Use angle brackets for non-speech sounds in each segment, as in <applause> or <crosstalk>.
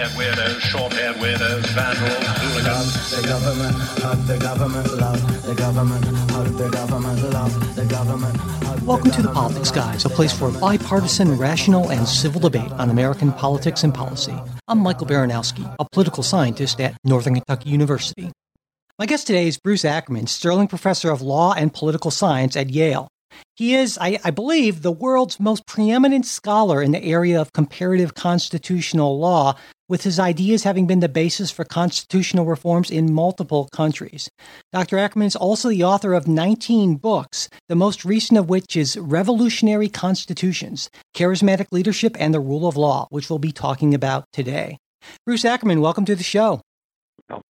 long-haired weirdos, short-haired weirdos, vandals, hooligans. The government, hug the government, love the government, hug the government, love the government. Welcome to the Politics Guys, a place for bipartisan, rational, and civil debate on American politics and policy. I'm Michael Baranowski, a political scientist at Northern Kentucky University. My guest today is Bruce Ackerman, Sterling Professor of Law and Political Science at Yale. He is, I, I, believe, the world's most preeminent scholar in the area of comparative constitutional law, with his ideas having been the basis for constitutional reforms in multiple countries. Dr. Ackerman is also the author of 19 books, the most recent of which is Revolutionary Constitutions Charismatic Leadership and the Rule of Law, which we'll be talking about today. Bruce Ackerman, welcome to the show.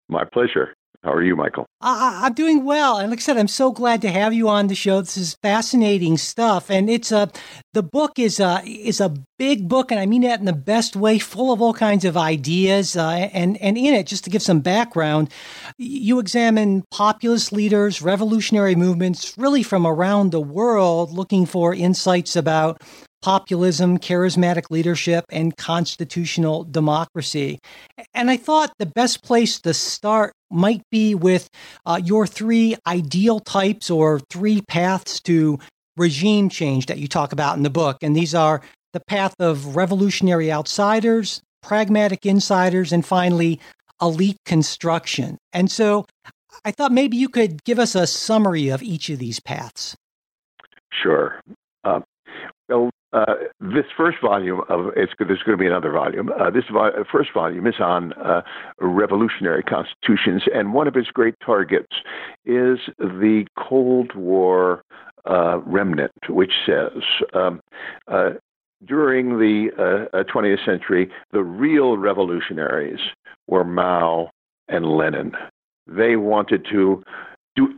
My pleasure. How are you, Michael? I, am doing well, and like I said, I'm so glad to have you on the show. This is fascinating stuff, and it's a the book is a is a big book, and I mean that in the best way, full of all kinds of ideas. Uh, and and in it, just to give some background, you examine populist leaders, revolutionary movements, really from around the world, looking for insights about populism, charismatic leadership, and constitutional democracy. And I thought the best place to start might be with uh, your three ideal types or three paths to regime change that you talk about in the book. And these are the path of revolutionary outsiders, pragmatic insiders, and finally, elite construction. And so I thought maybe you could give us a summary of each of these paths. Sure. Uh, uh, this first volume of it's there's going to be another volume. Uh, this vo- first volume is on uh, revolutionary constitutions, and one of his great targets is the Cold War uh, remnant, which says. Um, uh, during the 20th century, the real revolutionaries were Mao and Lenin. They wanted to do,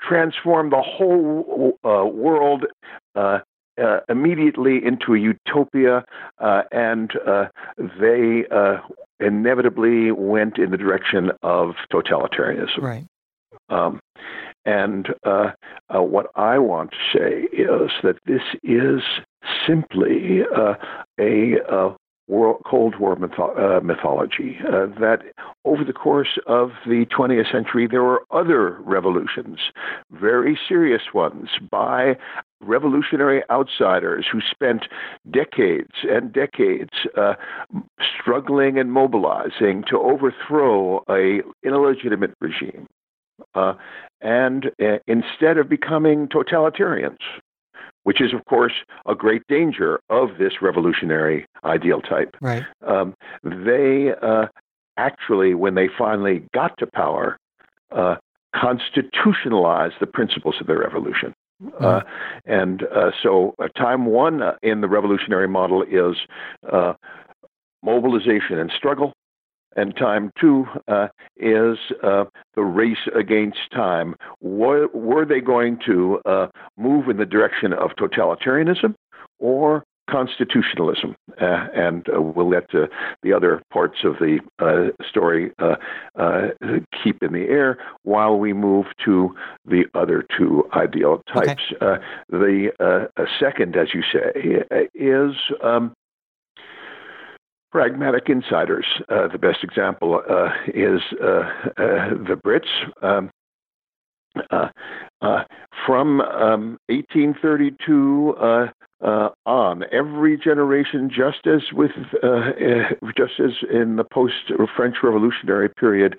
transform the whole uh, world uh, uh, immediately into a utopia, uh, and uh, they uh, inevitably went in the direction of totalitarianism. Right. Um, and uh, uh, what I want to say is that this is simply a World, Cold War mytho- uh, mythology. Uh, that over the course of the 20th century, there were other revolutions, very serious ones, by revolutionary outsiders who spent decades and decades uh, struggling and mobilizing to overthrow a illegitimate regime. Uh, and uh, instead of becoming totalitarians, which is, of course, a great danger of this revolutionary ideal type. Right. Um, they uh, actually, when they finally got to power, uh, constitutionalized the principles of their revolution. Mm-hmm. Uh, and uh, so, uh, time one uh, in the revolutionary model is mobilization and struggle. And time two uh, is uh, the race against time. Were, were they going to uh, move in the direction of totalitarianism or constitutionalism? Uh, and uh, we'll let uh, the other parts of the story keep in the air while we move to the other two ideal types. Okay. the second, as you say, is. Um, pragmatic insiders. Uh, the best example uh, is uh, uh the Brits. Um, uh, uh, from um, 1832 on, every generation, just as with, just as in the post-French Revolutionary period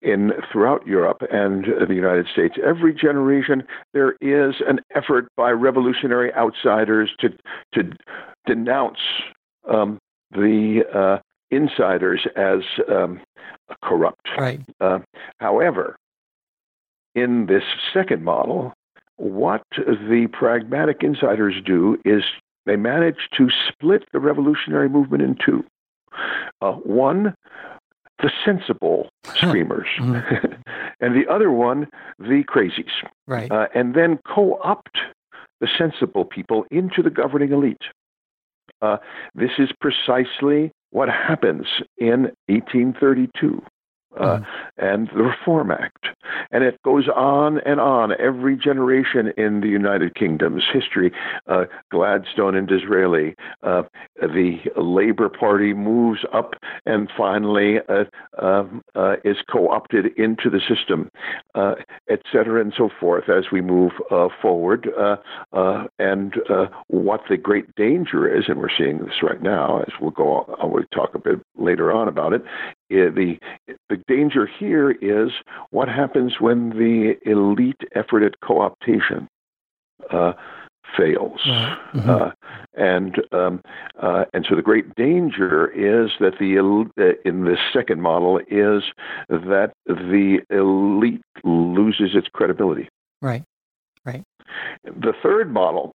in throughout Europe and the United States, every generation there is an effort by revolutionary outsiders to to denounce um, the uh, insiders as um, corrupt. Right. Uh, however, in this second model, what the pragmatic insiders do is they manage to split the revolutionary movement in two. Uh, one, the sensible screamers, mm-hmm. <laughs> and the other one, the crazies. Right. Uh, and then co opt the sensible people into the governing elite. Uh, this is precisely what happens in 1832. Uh, mm. and the Reform Act. And it goes on and on. Every generation in the United Kingdom's history, uh, Gladstone and Disraeli, uh, the Labour Party moves up and finally uh, um, uh, is co opted into the system, uh, et cetera, and so forth as we move forward. and what the great danger is, and we're seeing this right now, as we'll go, on, we'll talk a bit later on about it, the the danger here is what happens when the elite effort at co-optation uh, fails, mm-hmm. uh, and um, uh, and so the great danger is that the uh, in the second model is that the elite loses its credibility. Right. Right. The third model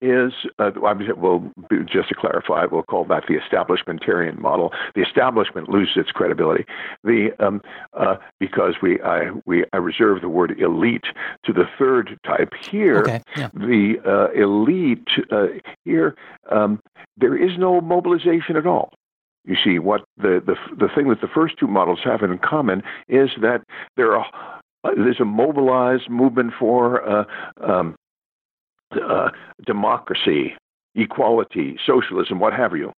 is, uh, well, just to clarify, we'll call that the establishmentarian model. The establishment loses its credibility. The um, uh, because we I we I reserve the word elite to the third type here. Okay. Yeah. The uh, elite uh, here um, there is no mobilization at all. You see, what the, the the thing that the first two models have in common is that there are uh, there's a mobilized movement for uh, um, uh, democracy, equality, socialism, what have you,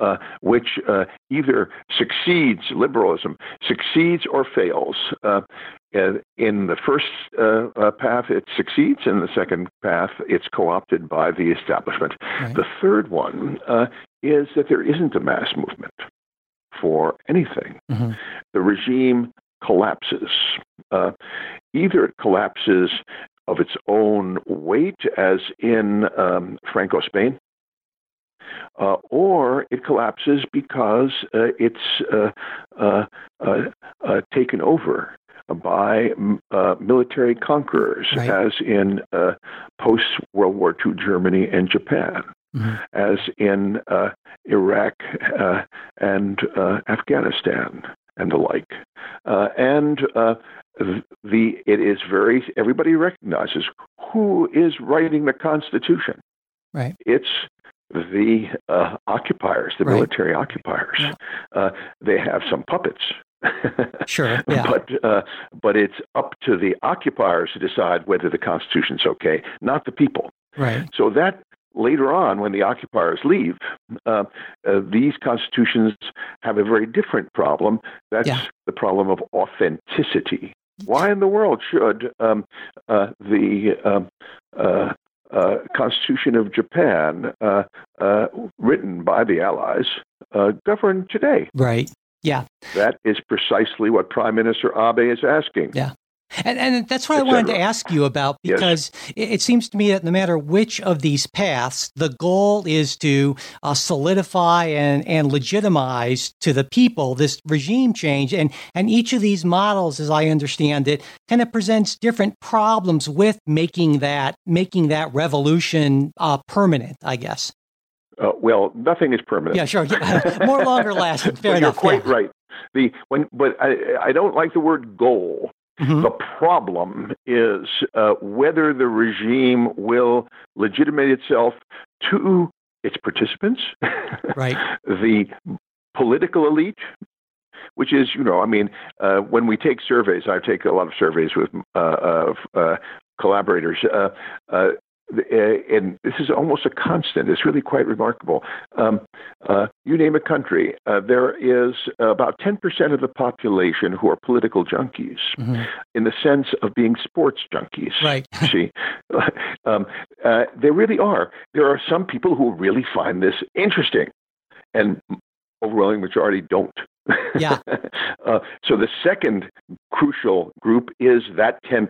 uh, which uh, either succeeds, liberalism succeeds or fails. Uh, in the first uh, uh, path, it succeeds. In the second path, it's co opted by the establishment. Right. The third one is that there isn't a mass movement for anything. Mm-hmm. The regime collapses. either it collapses of its own weight, as in um, Franco Spain, uh, or it collapses because uh, it's uh, uh, uh, uh taken over by military conquerors, right. as in post World War II Germany and Japan. Mm-hmm. As in Iraq and Afghanistan and the like. and the it is very everybody recognizes who is writing the Constitution. Right. It's the uh, occupiers, the right. military occupiers. Yeah. Uh, they have some puppets. <laughs> sure. Yeah. But uh, but it's up to the occupiers to decide whether the Constitution's okay, not the people. Right. So that later on, when the occupiers leave, uh, uh, these constitutions have a very different problem. That's yeah. the problem of authenticity. Why in the world should um, uh, the um, uh, uh, Constitution of Japan, uh, uh, written by the Allies, uh, govern today? Right. Yeah. That is precisely what Prime Minister Abe is asking. Yeah. And, and that's what I wanted to ask you about because yes. it, it, seems to me that no matter which of these paths, the goal is to uh, solidify and, and legitimize to the people this regime change. And, and each of these models, as I understand it, kind of presents different problems with making that, making that revolution uh, permanent, I guess. Uh, well, nothing is permanent. Yeah, sure. <laughs> More longer lasting. <laughs> Fair You're quite yeah. right. The when, but I, I don't like the word goal Mm-hmm. The problem is uh, whether the regime will legitimate itself to its participants, <laughs> right? the political elite, which is, you know, I mean, uh, when we take surveys, I take a lot of surveys with uh, of uh, collaborators. Uh, and this is almost a constant. It's really quite remarkable. Um, uh, you name a country, uh, there is about 10% of the population who are political junkies mm-hmm. in the sense of being sports junkies. Right. <laughs> See, <laughs> um, uh, they really are. There are some people who really find this interesting, and overwhelming majority don't. Yeah. <laughs> uh, so the second crucial group is that 10%.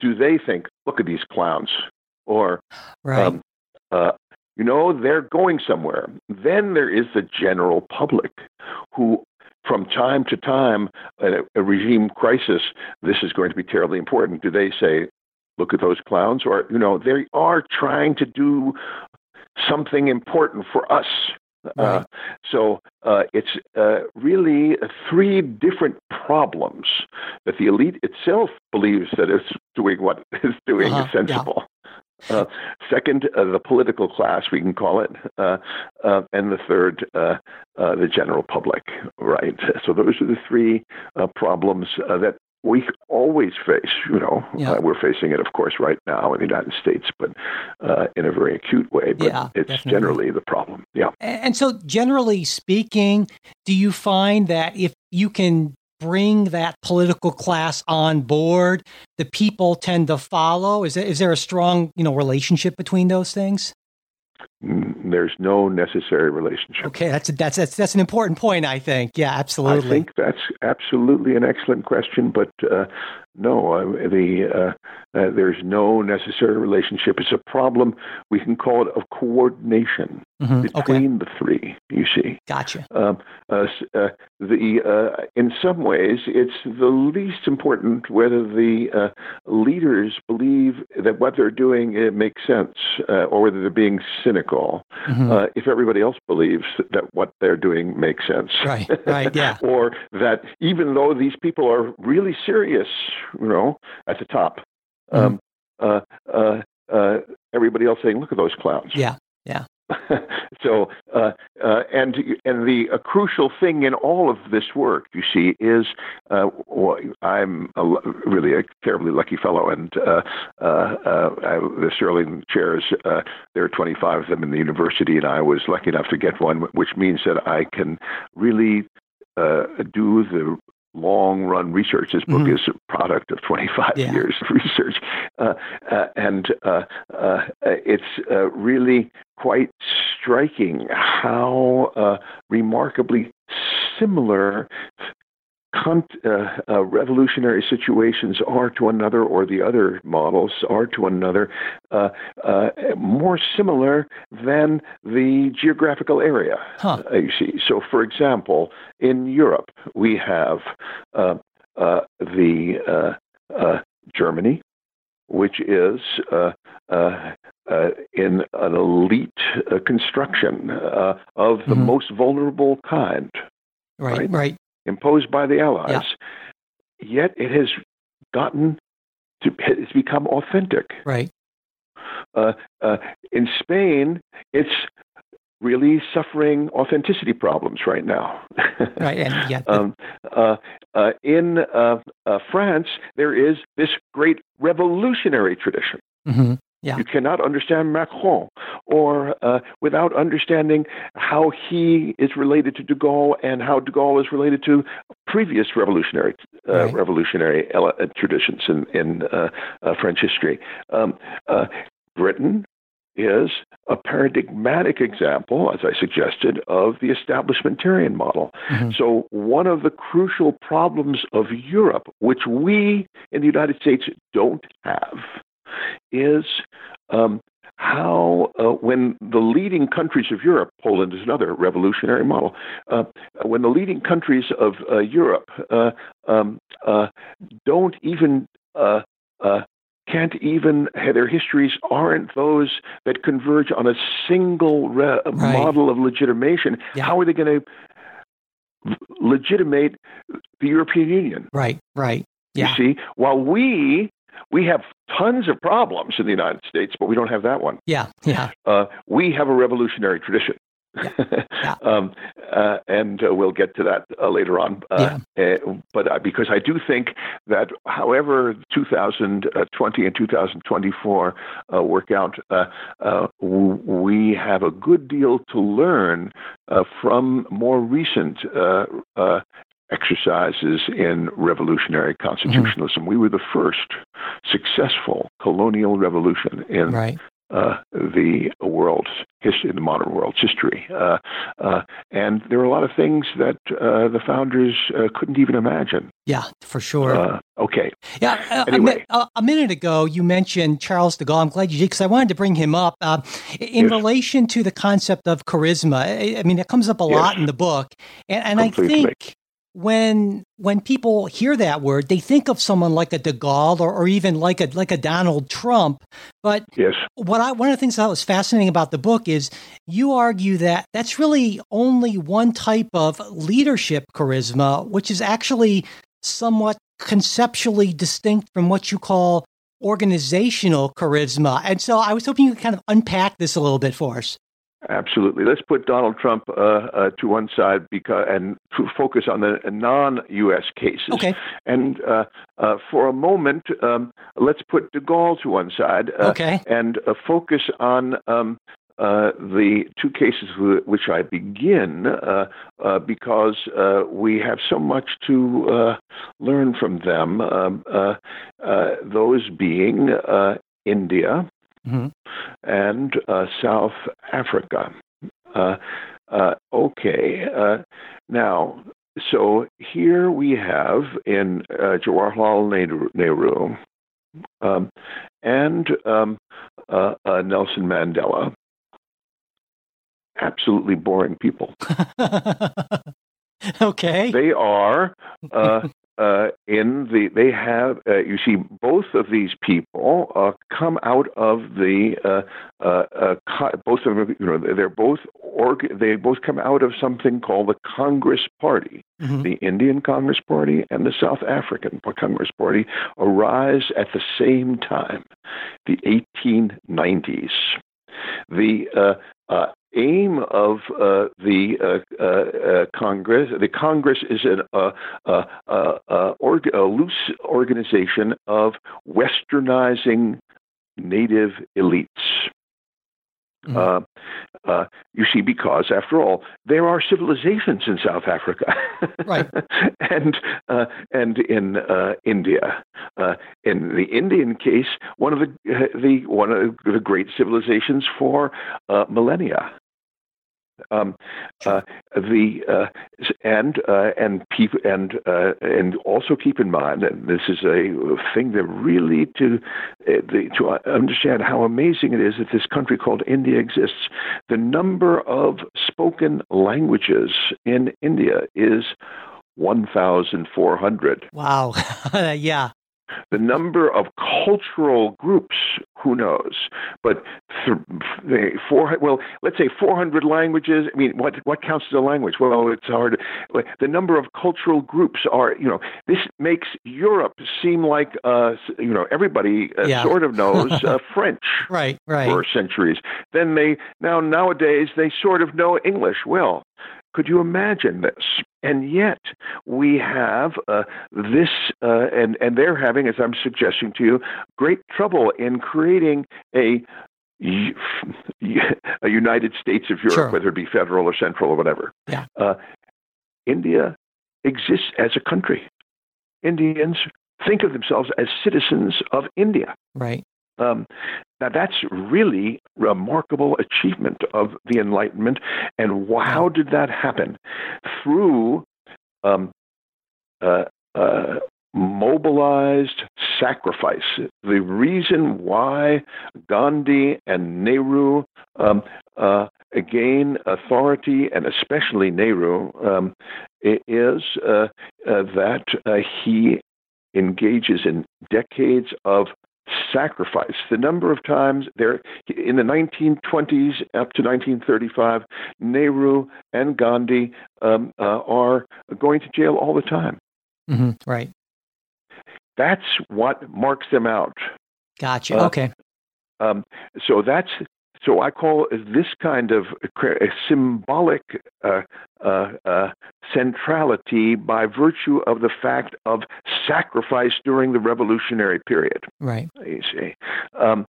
Do they think, look at these clowns? or right. um, uh, you know they're going somewhere. Then there is the general public who from time to time, a, a, regime crisis, this is going to be terribly important. Do they say, look at those clowns? Or, you know, they are trying to do something important for us. Uh, right. Uh, so uh, it's uh, really three different problems that the elite itself believes that it's doing what <laughs> is doing uh-huh. sensible. Uh, second, uh, the political class, we can call it, uh, uh, and the third, uh, uh, the general public. Right. So those are the three uh, problems uh, that we always face. You know, Yeah. uh, we're facing it, of course, right now in the United States, but uh, in a very acute way. But Yeah, it's definitely. generally the problem. Yeah. And so, generally speaking, do you find that if you can bring that political class on board, the people tend to follow? Is there, is there a strong, you know, relationship between those things? There's no necessary relationship. Okay, that's that's that's that's an important point. I think. Yeah, absolutely. I think that's absolutely an excellent question, but uh, no, uh, the uh, uh, there's no necessary relationship. It's a problem. We can call it of coordination Mhm, Okay, between the three. You see, gotcha. um, uh, uh, the uh, in some ways it's the least important whether the uh, leaders believe that what they're doing it makes sense uh, or whether they're being cynical. Mhm. Uh, if everybody else believes that what they're doing makes sense, Right, right, yeah. <laughs> or that even though these people are really serious, you know, at the top, um, uh, uh, uh, everybody else saying, "Look at those clowns." Yeah, yeah, <laughs> so, uh, uh, and and the a crucial thing in all of this work, you see, is uh, well, I'm a, really a terribly lucky fellow, and uh, uh, uh, I, the Sterling chairs. Uh, there are 25 of them in the university, and I was lucky enough to get one, which means that I can really uh, do the long run research. This book Mhm. is a product of 25 Yeah. years of research. Uh, uh, and uh, uh, it's uh, really quite striking how uh, remarkably similar con- uh, uh, revolutionary situations are to another, or the other models are to another, uh, uh, more similar than the geographical area. Huh. Uh, you see, so for example, in Europe we have uh, uh, the uh, uh, Germany, which is uh, uh, uh, in an elite uh, construction uh, of the Mhm. most vulnerable kind Right, Right. right. imposed by the Allies. Yet it has gotten to it's become authentic. Right. Uh, uh, in Spain, it's really suffering authenticity problems right now. <laughs> Right. And yeah. um, uh, uh, in uh, uh, France, there is this great revolutionary tradition. mhm, Yeah. You cannot understand Macron or uh, without understanding how he is related to de Gaulle and how de Gaulle is related to previous revolutionary uh, Right. revolutionary uh, traditions in, in uh, uh, French history. Um, uh, Britain is a paradigmatic example, as I suggested, of the establishmentarian model. Mhm. So, one of the crucial problems of Europe, which we in the United States don't have, is um, how, uh, when the leading countries of Europe, Poland is another revolutionary model, uh, when the leading countries of uh, Europe uh, um, uh, don't even uh, uh, can't even their histories aren't those that converge on a single re- model of legitimation. Yeah. How are they going to legitimate the European Union? Right. Right. Yeah. You see, while we we have tons of problems in the United States, but we don't have that one. Yeah. Yeah. Uh, we have a revolutionary tradition. Yeah. <laughs> um, uh, and uh, we'll get to that uh, later on. Uh, uh, but uh, because I do think that, however, 2020 and 2024 uh, work out, uh, uh, w- we have a good deal to learn uh, from more recent uh, uh, exercises in revolutionary constitutionalism. We were the first successful colonial revolution in Right. uh, the world's history, the modern world's history. Uh, uh, and there are a lot of things that uh, the founders uh, couldn't even imagine. Yeah. For sure. Uh, okay. Yeah, uh, a, Anyway. mi- a, minute ago, you mentioned Charles de Gaulle. I'm glad you did because I wanted to bring him up uh, in Yes. relation to the concept of charisma. I, I mean, it comes up a Yes. lot in the book, and, and I think when when people hear that word, they think of someone like a de Gaulle or, or even like a like a Donald Trump. But Yes. what I one of the things that was fascinating about the book is you argue that that's really only one type of leadership charisma, which is actually somewhat conceptually distinct from what you call organizational charisma. And so I was hoping you could kind of unpack this a little bit for us. Absolutely. Let's put Donald Trump uh, uh, to one side because and focus on the non-U.S. cases. Okay. And uh, uh, for a moment, um, let's put De Gaulle to one side. Uh, okay. And uh, focus on um, uh, the two cases with which I begin, uh, uh, because we have so much to learn from them. Um, those being India mm-hmm. and South Africa. okay, now so here we have in uh, Jawaharlal Nehru, Nehru um, and um, uh, uh, Nelson Mandela absolutely boring people. <laughs> okay. They are uh, <laughs> uh, in the. They have. Uh, you see, both of these people uh, come out of the. Uh, uh, co- both of them. You know, they're both. Org- they both come out of something called the Congress Party. Mm-hmm. The Indian Congress Party and the South African Congress Party arise at the same time, the 1890s. The uh, aim of uh, the uh, uh, uh, Congress. The Congress is an, org- a loose organization of westernizing native elites. Mm-hmm. Uh, uh, you see, because after all, there are civilizations in South Africa, <laughs> right, and uh, and in uh, India. Uh, in the Indian case, one of the the one of the great civilizations for uh, millennia. Um, uh, the uh, and uh, and people and uh, and also keep in mind, and this is a thing that really to uh, the, to understand how amazing it is that this country called India exists. The number of spoken languages in India is 1,400. Wow. <laughs> yeah the number of cultural groups, who knows? But th- four, well, let's say 400 languages. I mean, what what counts as a language? Well, it's hard. The number of cultural groups are, you know, this makes Europe seem like, uh, you know, everybody uh, yeah. sort of knows <laughs> uh, French, right, right, for centuries. Then they now nowadays they sort of know English. Well, could you imagine this? And yet we have uh, this, uh, and and they're having, as I'm suggesting to you, great trouble in creating a a United States of Europe, sure. whether it be federal or central or whatever. Yeah. Uh, India exists as a country. Indians think of themselves as citizens of India. Right. Um, now, that's really remarkable achievement of the Enlightenment. And how did that happen? Through um, uh, uh, mobilized sacrifice. The reason why Gandhi and Nehru um, uh, gain authority, and especially Nehru, um, is uh, uh, that uh, he engages in decades of sacrifice. The number of times there in the 1920s up to 1935, Nehru and Gandhi um, uh, are going to jail all the time. Mm-hmm. Right. That's what marks them out. Gotcha. Uh, okay. Um, so that's so I call this kind of a symbolic uh, uh, uh, centrality by virtue of the fact of sacrifice during the revolutionary period. Right. You see, um,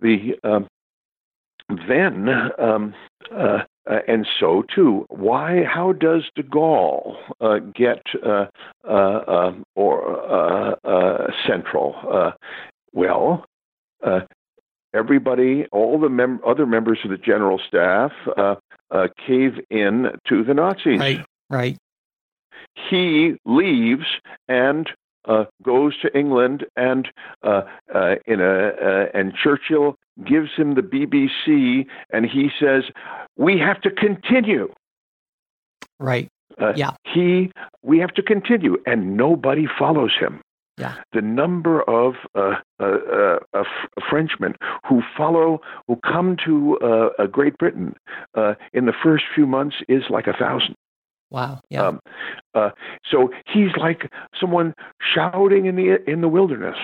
the um, then um, uh, uh, and so too. Why? How does De Gaulle uh, get uh, uh, or central? well, everybody, all the mem- other members of the general staff uh, uh, cave in to the Nazis. Right, right. He leaves and uh, goes to England, and uh, uh, in a uh, and Churchill gives him the BBC, and he says, "We have to continue." Right. yeah. He, we have to continue, and nobody follows him. Yeah. The number of uh, uh, uh, Frenchmen who follow, who come to uh, Great Britain uh, in the first few months is like a thousand. Wow. Yeah. Um, uh, so he's like someone shouting in the in the wilderness.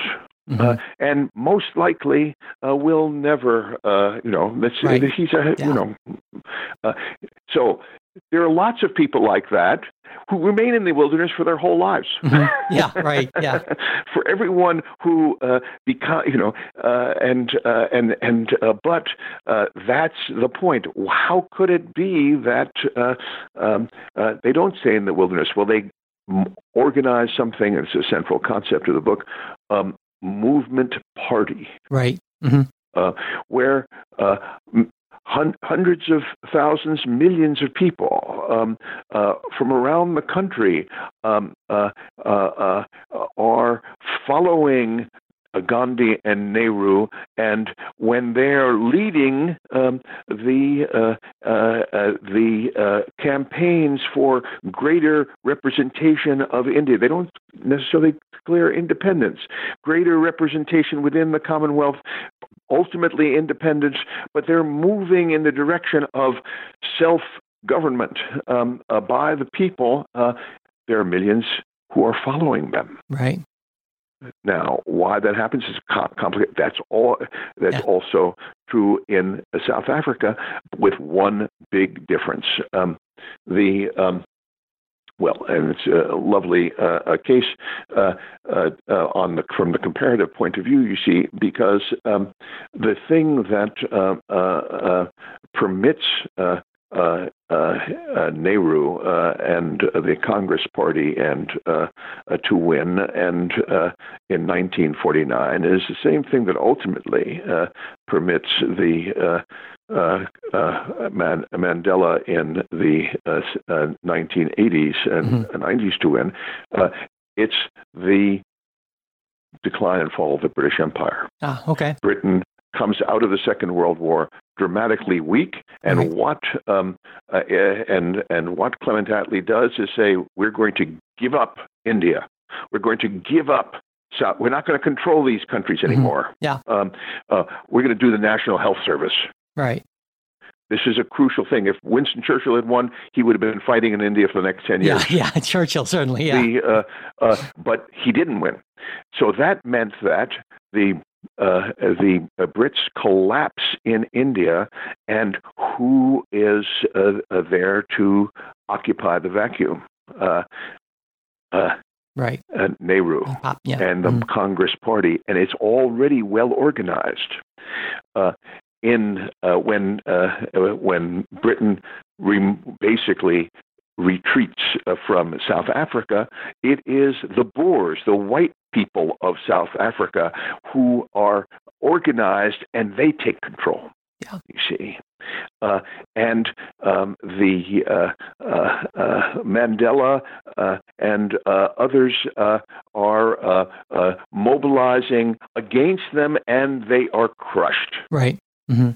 Uh, Mhm. and most likely uh, will never. Uh, you know, that's, Right. he's a Yeah. you know. Uh, so there are lots of people like that who remain in the wilderness for their whole lives. Mhm. Yeah, right. Yeah. <laughs> for everyone who uh, become, you know, uh, and uh, and and uh, but uh, that's the point. How could it be that uh, um, uh, they don't stay in the wilderness? Well, they organize something. It's a central concept of the book. Um, movement party Right. Mm-hmm. uh, where uh, hun- hundreds of thousands, millions of people um, uh, from around the country um, uh, uh, uh, are following Gandhi and Nehru, and when they're leading um, the uh, uh, uh, the uh, campaigns for greater representation of India, they don't necessarily declare independence, greater representation within the Commonwealth, ultimately independence, but they're moving in the direction of self government um, uh, by the people. Uh, there are millions who are following them. Right. Now, why that happens is complicated. That's all. That's Yeah. also true in South Africa, with one big difference. Um, the um, well, and it's a lovely uh, a case uh, uh, uh, on the from the comparative point of view. You see, because um, the thing that uh, uh, uh, permits uh, uh, uh, Nehru uh, and uh, the Congress Party and uh, uh, to win, and uh, in 1949 is the same thing that ultimately uh, permits the uh, uh, uh, Man- Mandela in the uh, s- uh, 1980s and 90s to win. Uh, it's the decline and fall of the British Empire. Ah, okay. Britain comes out of the Second World War dramatically weak, and Right. what um, uh, uh, and and what Clement Attlee does is say we're going to give up India. We're going to give up. South. We're not going to control these countries anymore. Yeah. Um, uh, we're going to do the National Health Service. Right. This is a crucial thing. If Winston Churchill had won, he would have been fighting in India for the next ten years. Yeah. <laughs> Yeah. Churchill certainly. Yeah. The, uh, uh, but he didn't win. So that meant that the uh, the uh, Brits collapse in India, and who is uh, uh, there to occupy the vacuum? Uh, uh, right. uh, Nehru Pop. Yeah. and the Mhm. Congress Party, and it's already well organized. Uh, in uh, when uh, when Britain re- basically retreats uh, from South Africa, it is the Boers, the white people of South Africa, who are organized and they take control. Yeah. You see. Uh, and um, the uh, uh, uh, Mandela uh, and uh, others uh, are uh, uh, mobilizing against them, and they are crushed. Right. hmm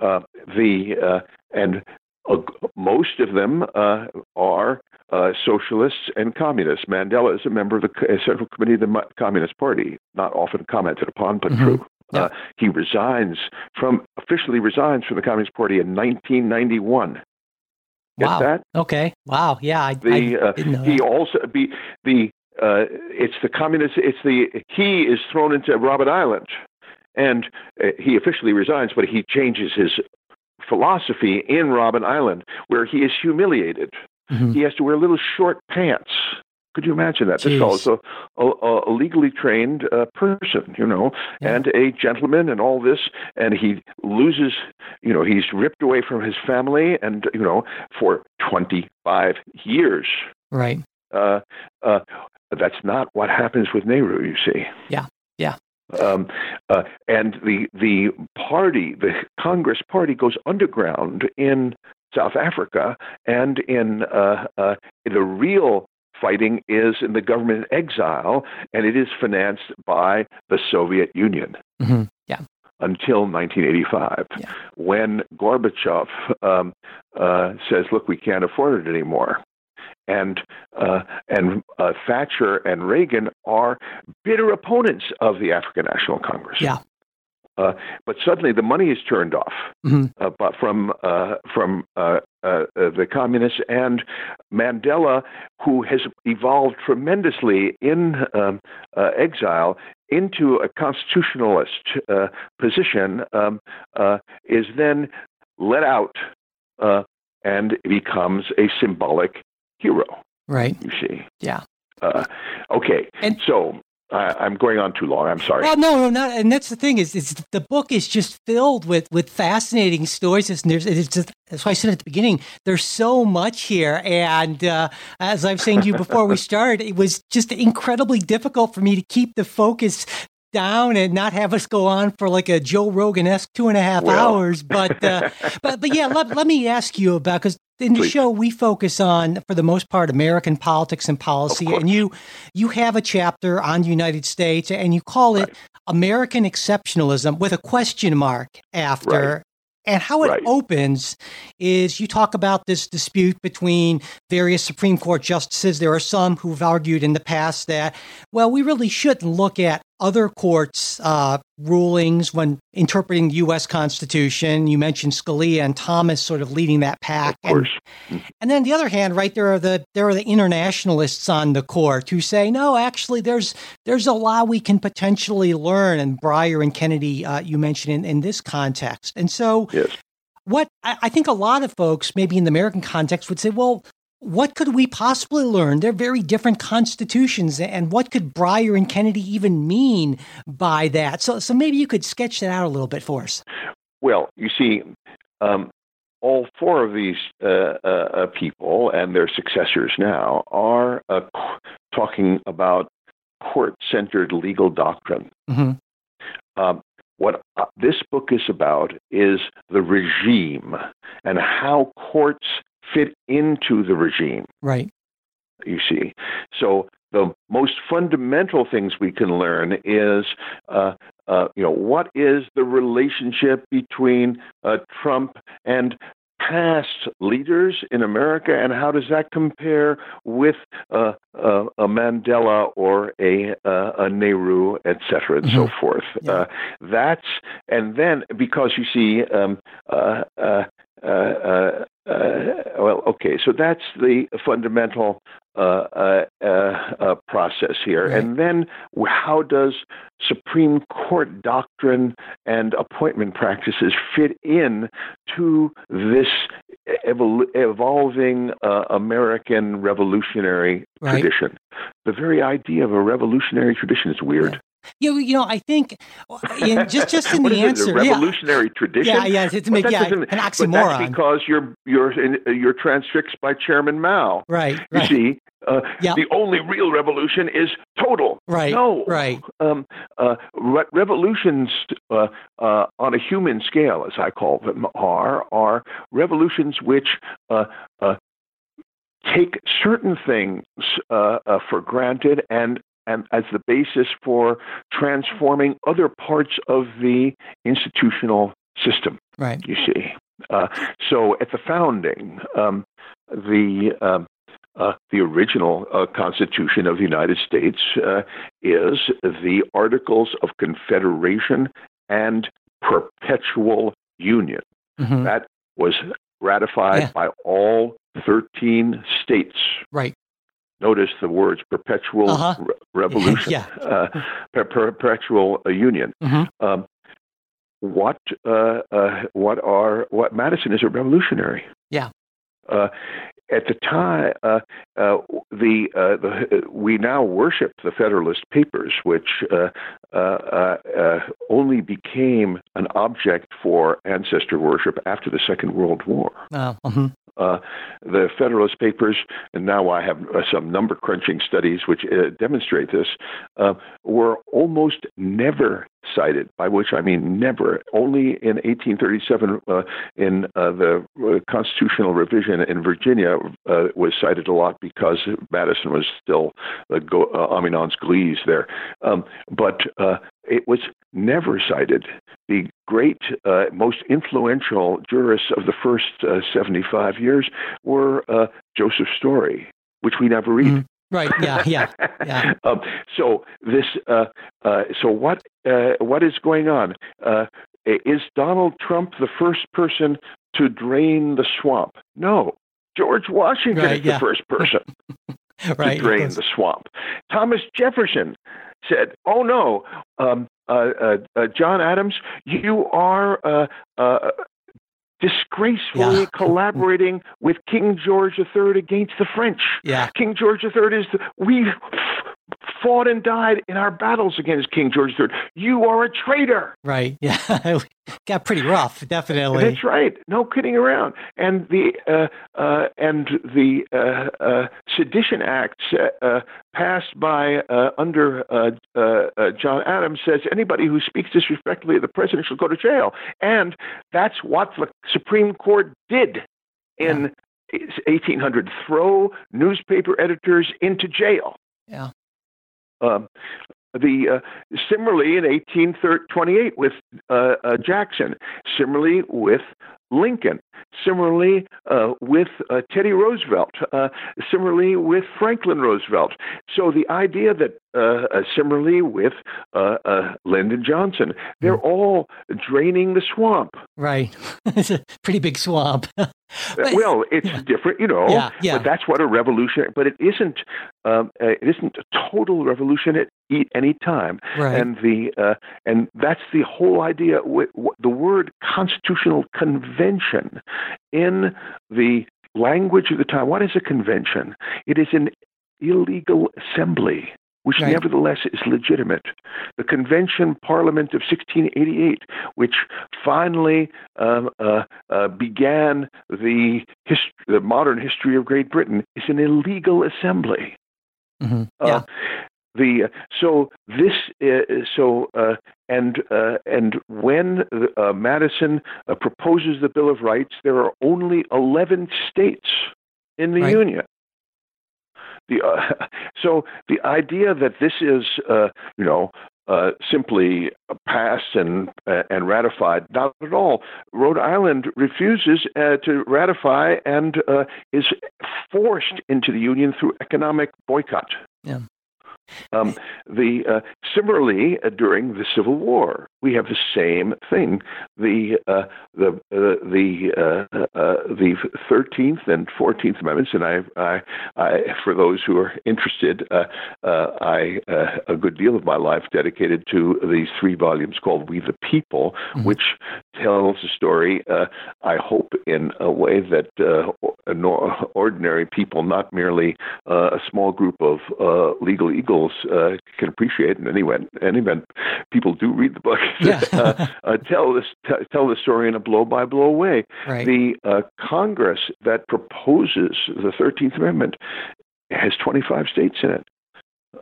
Uh, the uh, and uh, most of them uh, are uh, socialists and communists. Mandela is a member of the Central Committee of the Communist Party, not often commented upon, but Mhm. true. Yeah. Uh, he resigns from officially resigns from the Communist Party in 1991. Get Wow. that? Okay. Wow. Yeah. I, The I uh, he also be the uh, it's the communist. It's the he is thrown into Robben Island, and uh, he officially resigns, but he changes his philosophy in Robben Island, where he is humiliated. Mhm. He has to wear little short pants. Could you imagine that? This Jeez. fellow is a, a, a legally trained uh, person, you know, Yeah. and a gentleman, and all this, and he loses, you know, he's ripped away from his family, and you know, for twenty five years. Right. Uh, uh, that's not what happens with Nehru. You see. Yeah, yeah. Um, uh, and the the party, the Congress Party, goes underground in South Africa, and in uh, uh, the real fighting is in the government exile, and it is financed by the Soviet Union hmm Yeah. until 1985, Yeah. when Gorbachev um, uh, says, "Look, we can't afford it anymore." And uh, and uh, Thatcher and Reagan are bitter opponents of the African National Congress. Yeah. Uh, but suddenly the money is turned off Mhm. uh, from uh, from uh, uh, uh, the communists and Mandela, who has evolved tremendously in um, uh, exile into a constitutionalist uh, position, um, uh, is then let out uh, and becomes a symbolic hero. Right. You see. Yeah. Uh, okay. And- so. I I'm going on too long. I'm sorry. Well, no, no, not, and that's the thing is, is the book is just filled with with fascinating stories. And there's, it's just that's why I said at the beginning, there's so much here. And uh, as I was saying to you before we <laughs> started, it was just incredibly difficult for me to keep the focus down and not have us go on for like a Joe Rogan esque two and a half Well. hours. But uh, <laughs> but but yeah, let, let me ask you about because in the Please. show we focus on for the most part American politics and policy, and you you have a chapter on the United States and you call it American exceptionalism with a question mark after. Right. And how it Right. opens is you talk about this dispute between various Supreme Court justices. There are some who've argued in the past that, well, we really shouldn't look at other courts' uh, rulings when interpreting the U.S. Constitution. You mentioned Scalia and Thomas sort of leading that pack. of course. And, and then the other hand, right there are the there are the internationalists on the court who say, no, actually, there's there's a lot we can potentially learn. And Breyer and Kennedy, uh, you mentioned in, in this context. And so, Yes. what I, I think a lot of folks, maybe in the American context, would say, well, what could we possibly learn? They're very different constitutions, and what could Breyer and Kennedy even mean by that? So, so maybe you could sketch that out a little bit for us. Well, you see, um, all four of these uh, uh, uh, people and their successors now are uh, talking about court centered legal doctrine. hmm Um, what uh, this book is about is the regime and how courts fit into the regime, Right. you see. So the most fundamental things we can learn is, uh, uh, you know, what is the relationship between uh, Trump and past leaders in America, and how does that compare with uh, uh, a Mandela or a, uh, a Nehru, et cetera, and so forth? Yeah. Uh, that's and then because you see. Um, uh, uh, uh, well, okay, so that's the fundamental uh, uh, uh, uh, process here. Right. And then how does Supreme Court doctrine and appointment practices fit in to this evol- evolving uh, American revolutionary Right. tradition? The very idea of a revolutionary tradition is weird. You, you know, I think in, just just in <laughs> the is it, answer, a yeah. revolutionary tradition? Yeah, yeah, But make yeah, an oxymoron. because you're you're in, you're transfixed by Chairman Mao. Right, You right, see, uh, Yeah. the only real revolution is total. right, No, right, Um, uh, re- revolutions uh, uh, on a human scale, as I call them, are are revolutions which uh, uh, take certain things uh, uh, for granted and and as the basis for transforming other parts of the institutional system right. you see. Uh, so at the founding, um, the um, uh, the original uh, Constitution of the United States uh, is the Articles of Confederation and Perpetual Union. hmm That was ratified Yeah. by all 13 states. Right. Notice the words perpetual Uh-huh. re- revolution, <laughs> <laughs> Yeah. uh, per- perpetual uh, union. Mhm. Um, what uh, uh, what are what Madison is a revolutionary. Yeah. Uh, at the time, uh, uh, the, uh, the we now worship the Federalist Papers, which uh, uh, uh, only became an object for ancestor worship after the Second World War. Oh, mhm. Uh, the Federalist Papers, and now I have uh, some number crunching studies which uh, demonstrate this, uh, were almost never cited, by which I mean never. Only in 1837, uh, in uh, the uh, constitutional revision in Virginia, uh, was cited a lot because Madison was still uh, go, uh, Aminon's Glees there. Um, but uh, it was never cited. The great, uh, most influential jurists of the first uh, 75 years were Joseph Story, which we never read. Mhm. Right. Yeah. Yeah. Yeah. <laughs> um, so this. Uh, uh, so what? Uh, what is going on? Uh, is Donald Trump the first person to drain the swamp? No. George Washington Right, is yeah. the first person <laughs> right. to drain the swamp. Thomas Jefferson said, "Oh no, um, uh, uh, uh, John Adams, you are uh, uh, disgracefully Yeah. collaborating with King George III against the French. Yeah. King George III is the, we fought and died in our battles against King George III. You are a traitor." Right. <laughs> Yeah. Got pretty rough. Definitely. That's right. No kidding around. And the uh, uh, and the uh, uh, Sedition Act uh, passed by uh, under uh, uh, uh, John Adams says anybody who speaks disrespectfully of the president shall go to jail. And that's what the Supreme Court did in 1800: throw newspaper editors into jail. Yeah. Um, the uh, similarly in 1828 with uh, uh, Jackson, similarly with Lincoln, similarly uh, with uh, Teddy Roosevelt, uh, similarly with Franklin Roosevelt. So the idea that uh, uh, similarly with uh, uh, Lyndon Johnson, they're all draining the swamp. Right. <laughs> it's a pretty big swamp. <laughs> But- well, it's different, you know. Yeah, yeah. But that's what a revolution. But it isn't. Um, uh, it isn't a total revolution at any time. Right. And the uh, and that's the whole idea. W- w- the word constitutional convention in the language of the time. What is a convention? It is an illegal assembly. Which Right. nevertheless is legitimate. The Convention Parliament of 1688, which finally um, uh, uh, began the, hist- the modern history of Great Britain, is an illegal assembly. Mhm. Uh, Yeah. The so this uh, so uh, and uh, and when uh, Madison uh, proposes the Bill of Rights, there are only eleven states in the Right. Union. The uh, <laughs> so the idea that this is uh, you know uh, simply passed and uh, and ratified. Not at all. Rhode Island refuses uh, to ratify and uh, is forced into the union through economic boycott. Yeah. Um, the uh, similarly uh, during the Civil War, we have the same thing. The uh, the uh, the uh, uh, the Thirteenth and Fourteenth Amendments, and I, I, I for those who are interested, uh, uh, I uh, a good deal of my life dedicated to these three volumes called "We the People," Mhm. which tells a story. Uh, I hope in a way that uh, ordinary people, not merely uh, a small group of uh, legal eagles, uh, can appreciate. In any event, any event, people do read the book. <laughs> Yeah. uh, <laughs> uh, tell this t- tell the story in a blow by blow way. Right. The uh, Congress that proposes the Thirteenth Amendment has 25 states in it.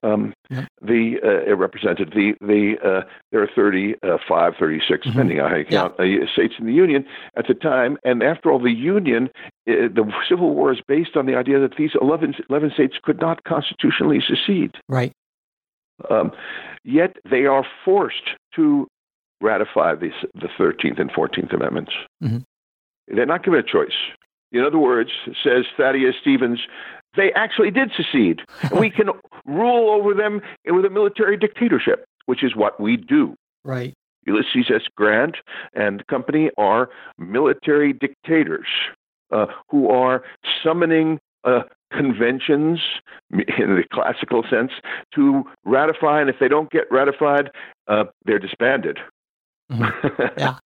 Um, Yep. The uh, it represented the the uh, there are 35, 36, Mhm. depending on how you count, uh, states in the Union at the time. And after all, the Union, uh, the Civil War is based on the idea that these 11, 11 states could not constitutionally secede. right. Um, yet they are forced to ratify these, the 13th and 14th Amendments. Mhm. They're not given a choice. In other words, says Thaddeus Stevens, they actually did secede. <laughs> we can rule over them with a military dictatorship, which is what we do. Right. Ulysses S. Grant and company are military dictators uh, who are summoning uh, conventions in the classical sense to ratify, and if they don't get ratified, uh, they're disbanded. <laughs> Yeah.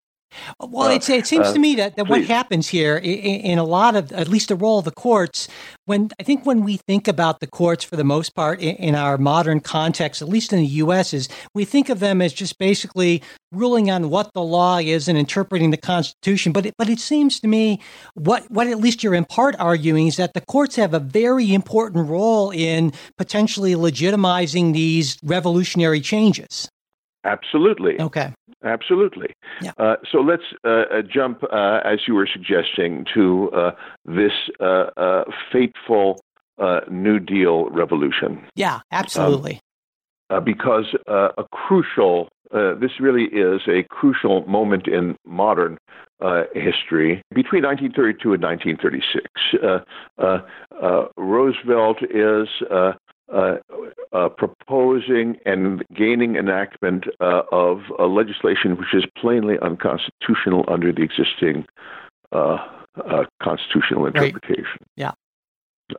Well, it's, it seems uh, to me that, that what happens here in, in a lot of, at least the role of the courts, when I think when we think about the courts for the most part in, in our modern context, at least in the U.S., is we think of them as just basically ruling on what the law is and interpreting the Constitution. But it, but it seems to me what what at least you're in part arguing is that the courts have a very important role in potentially legitimizing these revolutionary changes. Absolutely. Okay. Absolutely. Yeah. Uh, so let's uh, uh, jump, uh, as you were suggesting, to uh, this uh, uh, fateful uh, New Deal revolution. Yeah. Absolutely. uh, because uh, a crucial, uh, this really is a crucial moment in modern uh, history. Between 1932 and 1936, uh, uh, uh, Roosevelt is uh, uh, proposing and gaining enactment uh, of legislation which is plainly unconstitutional under the existing uh, uh, constitutional interpretation. Right. Yeah.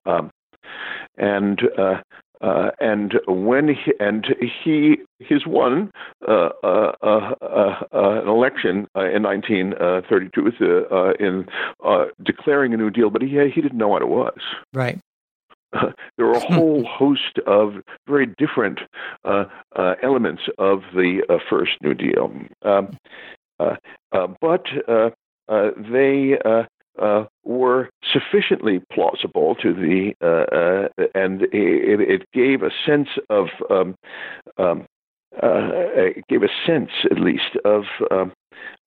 Um, and uh, uh, and when he, and he he's won uh, uh, uh, uh an election in 1932 in declaring a New Deal, but he he didn't know what it was. Right. <laughs> there were a whole host of very different elements of the first New Deal, um, but they uh, were sufficiently plausible to the, uh, uh, and it, it, gave a sense of, um, um, uh, it gave a sense at least of um,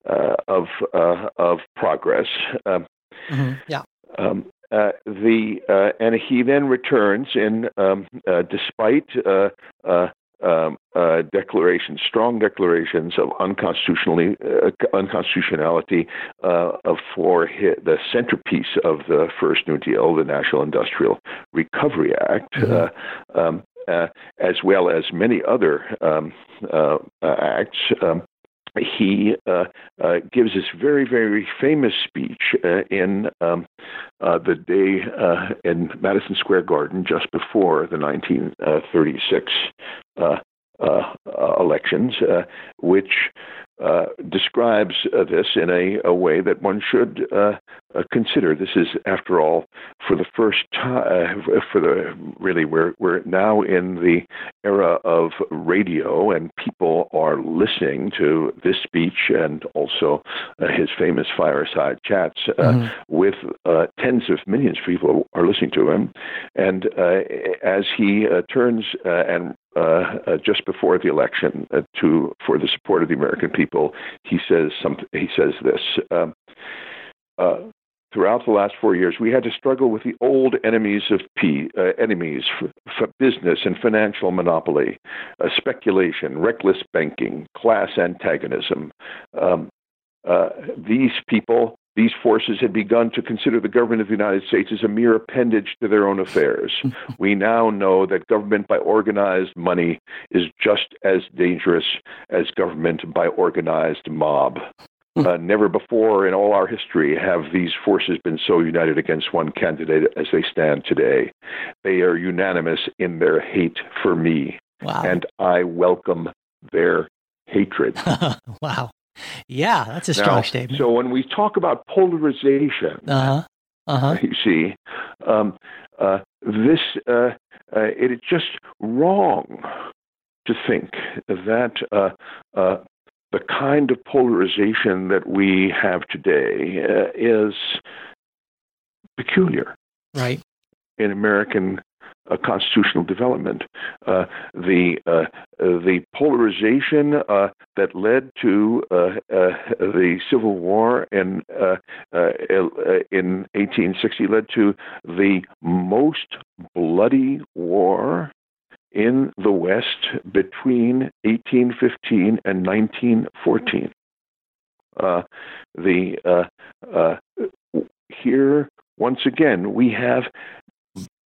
uh, of uh, of progress. Um, mm-hmm. Yeah. Um, the and he then returns in um, despite um, uh, declarations, strong declarations of unconstitutionally uh, unconstitutionality uh, for the centerpiece of the first New Deal, the National Industrial Recovery Act. Mm-hmm. Uh, um, uh, as well as many other um, uh, acts, um, he uh, uh, gives this very, very famous speech uh, in um, uh, the day uh, in Madison Square Garden just before the 1936 uh, elections, which uh, describes uh, this in a, a, way that one should uh, uh consider. This is, after all, for the first time, uh, for the really, we're we're now in the era of radio, and people are listening to this speech and also his famous fireside chats mm-hmm. with tens of millions of people are listening to him, and as he turns and uh, uh, just before the election uh, to for the support of the American people. He says something. He says this. Um, uh, throughout the last four years, we had to struggle with the old enemies of P, uh, enemies, for business and financial monopoly, uh, speculation, reckless banking, class antagonism. Um, these people these forces had begun to consider the government of the United States as a mere appendage to their own affairs. <laughs> we now know that government by organized money is just as dangerous as government by organized mob. Hmm. Uh, never before in all our history have these forces been so united against one candidate as they stand today. They are unanimous in their hate for me, wow. and I welcome their hatred. <laughs> wow. Yeah, that's a strong now, statement. So when we talk about polarization, uh-huh. Uh-huh. you see, um, uh, this uh, uh, it is just wrong to think that uh, uh, the kind of polarization that we have today uh, is peculiar, right? In American constitutional development. Uh, the uh, the polarization uh, that led to uh, uh, the Civil War in in 1860 led to the most bloody war in the West between 1815 and 1914. the here once again we have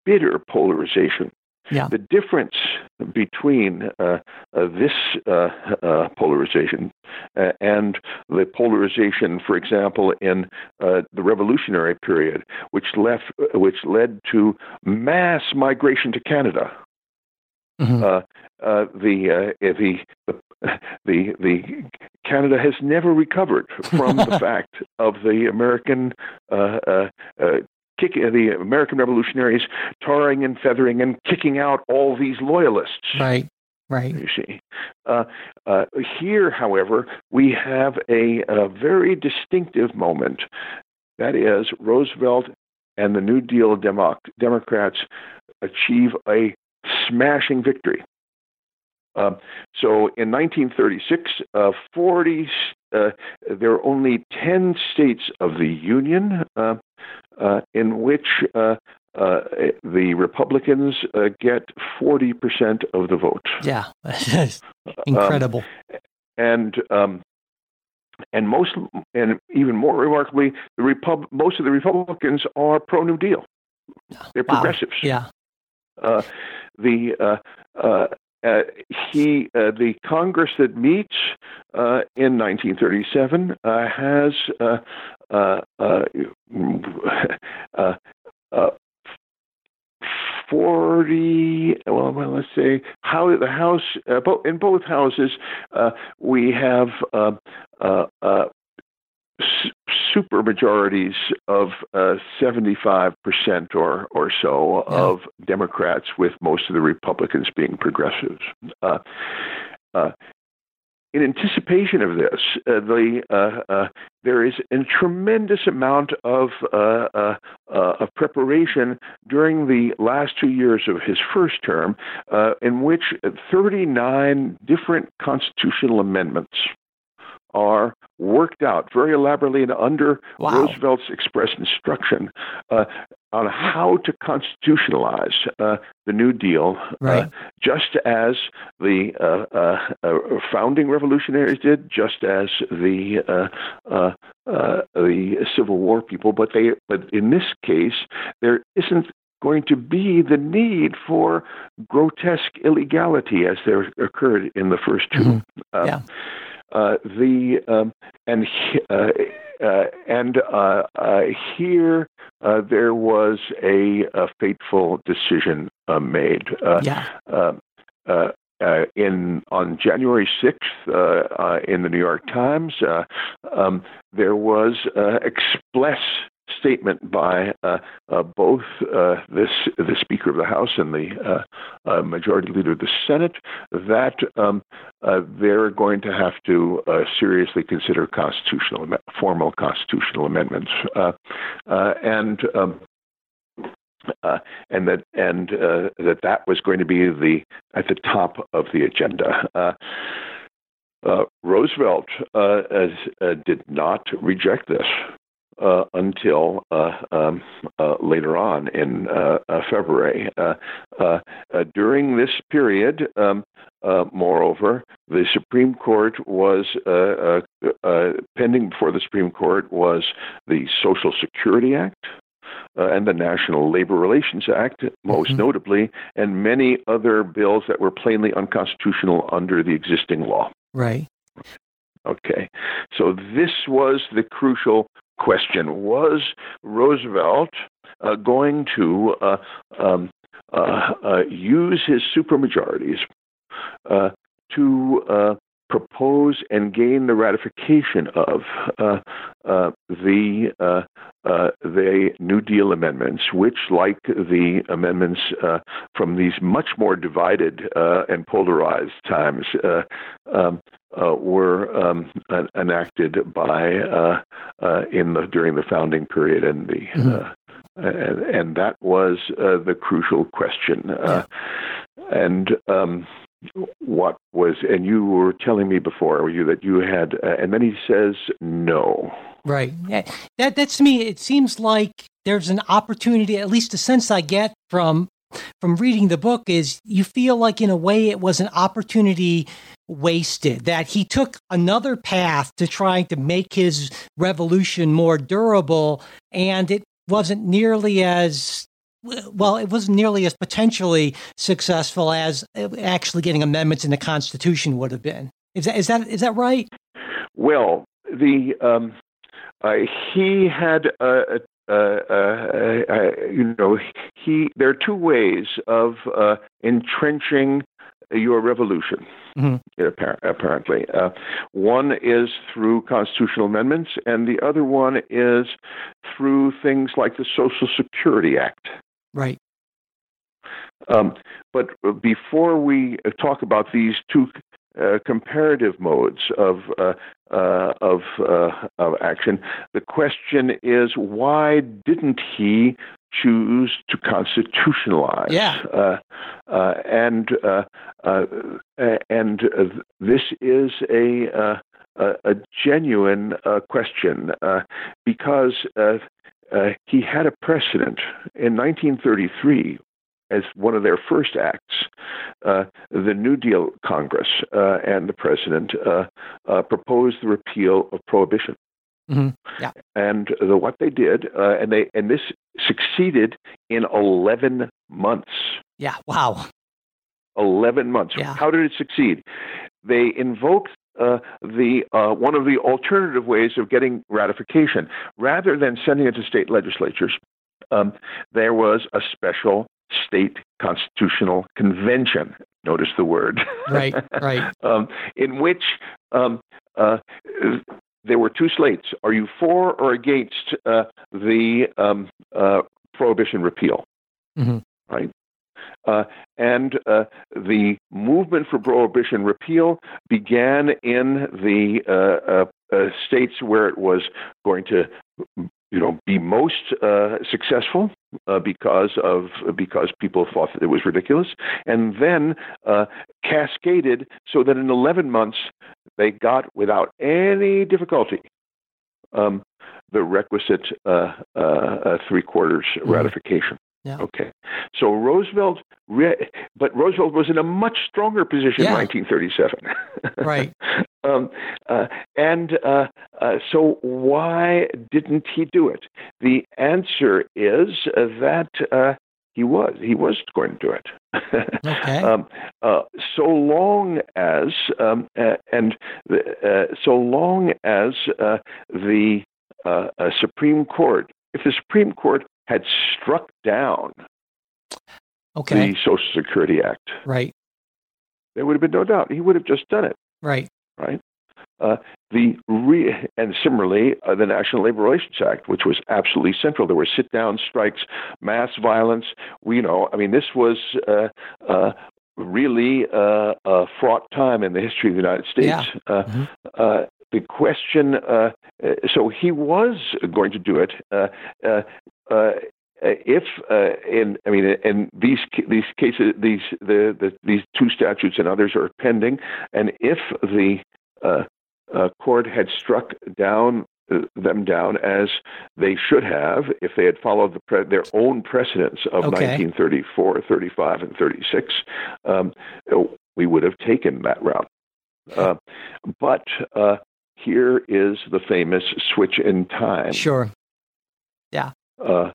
bitter polarization. Yeah. The difference between uh, uh, this uh, uh polarization uh, and the polarization, for example, in uh, the Revolutionary period, which left, which led to mass migration to Canada. Mm-hmm. the the the the Canada has never recovered from the <laughs> fact of the American uh, uh, uh, kick, the American revolutionaries tarring and feathering and kicking out all these loyalists. Right. Right. You see. Uh, uh, here, however, we have a, a, very distinctive moment. That is, Roosevelt and the New Deal Demo- Democrats achieve a smashing victory. Uh, so in 1936, uh, 40, uh, there are only 10 states of the Union uh, uh, in which uh, uh, the Republicans uh, get 40% of the vote. Yeah, <laughs> incredible. Um, and um, and most and even more remarkably, the Repub- most of the Republicans are pro New Deal. They're wow. progressives. Yeah. Uh, the uh, he uh, the Congress that meets uh, in 1937 uh, has <laughs> forty. Well, well, let's say how the House uh, in both houses uh, we have uh, uh, uh super majorities of uh, seventy-five percent or or so yeah. of Democrats, with most of the Republicans being progressives in anticipation of this, uh, the, uh, uh, there is a tremendous amount of, uh, uh, uh, of preparation during the last two years of his first term, in which 39 different constitutional amendments are worked out very elaborately and under wow. Roosevelt's express instruction uh, on how to constitutionalize uh, the New Deal, uh, right. uh, just as the uh, uh, founding revolutionaries did, just as the the Civil War people. But they, but in this case, there isn't going to be the need for grotesque illegality as there occurred in the first 2 mm-hmm. yeah. Uh, the um, and uh, uh, and uh, uh, here uh, there was a, a fateful decision made. yeah. Um, in on January sixth, in the New York Times, um, there was express statement by uh, uh, both uh, this, the Speaker of the House and the Majority Leader of the Senate that um, they're going to have to seriously consider constitutional formal constitutional amendments, and um, uh, and that and uh, that that was going to be the at the top of the agenda. Uh, Roosevelt as, did not reject this uh, until uh, um, uh, later on in uh, uh, February. Uh, during this period, um, moreover, the Supreme Court was pending before the Supreme Court was the Social Security Act. and the National Labor Relations Act, most mm-hmm. notably, and many other bills that were plainly unconstitutional under the existing law. Right. Okay. So this was the crucial question was Roosevelt uh, going to uh, um, uh, uh use his supermajorities uh, to uh, propose and gain the ratification of the the New Deal amendments, which, like the amendments from these much more divided and polarized times, um, uh, were um, enacted by uh, uh, in the during the founding period and the mm-hmm. and, and, that was the crucial question and um, what was and you were telling me before you that you had uh, and then he says no. Right. That that's to me it seems like there's an opportunity at least the sense i get from from reading the book is you feel like in a way it was an opportunity wasted that he took another path to trying to make his revolution more durable and it wasn't nearly as well it wasn't nearly as potentially successful as actually getting amendments in the constitution would have been is that is that is that right well the um, uh, he had a, uh, uh, uh, you know, he. There are two ways of uh, entrenching your revolution. Mm-hmm. Apparently, uh, one is through constitutional amendments, and the other one is through things like the Social Security Act. Right. Um, but before we talk about these two uh, comparative modes of uh, uh, of uh, of action. The question is, why didn't he choose to constitutionalize? Yeah. Uh, uh, and and this is a a, a genuine question because. He had a precedent in 1933 as one of their first acts, uh, the New Deal Congress uh, and the president uh, uh proposed the repeal of prohibition. Mm-hmm. Yeah. And the, what they did, uh, and they and this succeeded in eleven months. Yeah. Wow. 11 months. Yeah. How did it succeed? They invoked uh, the uh, one of the alternative ways of getting ratification. Rather than sending it to state legislatures, um, there was a special state constitutional convention. Notice the word. <laughs> Right, right. um, in which um, uh, there were two slates. Are you for or against uh, the um, uh, prohibition repeal? Mhm. Right. Uh, and uh, the movement for prohibition repeal began in the uh, uh, uh, states where it was going to, you know, be most uh, successful uh, because of because people thought that it was ridiculous, and then uh, cascaded so that in 11 months they got without any difficulty um, the requisite uh, uh, uh, three quarters Mhm. ratification. Yeah. Okay. So Roosevelt, re- but Roosevelt was in a much stronger position Yeah. in 1937. <laughs> Right. um, uh, and uh, uh, so why didn't he do it? The answer is that uh, he was he was going to do it. <laughs> Okay. um, uh, so long as um, uh, and the, uh, so long as uh, the uh, uh, Supreme Court, if the Supreme Court had struck down Okay. the Social Security Act, Right. there would have been no doubt he would have just done it. Right. right? Uh, the re- and similarly, uh, the National Labor Relations Act, which was absolutely central. There were sit-down strikes, mass violence. We you know, I mean, this was uh, uh, really uh, a fraught time in the history of the United States. Yeah. Uh, Mhm. uh, the question, uh, so he was going to do it. Uh, uh, uh, if uh, in, I mean, in these these cases, these the, the these two statutes and others are pending, and if the uh, uh, court had struck down uh, them down as they should have if they had followed the pre- their own precedents of Okay. 1934, 35, and 36, um, we would have taken that route. Uh, but uh, here is the famous switch in time. Sure. Uh,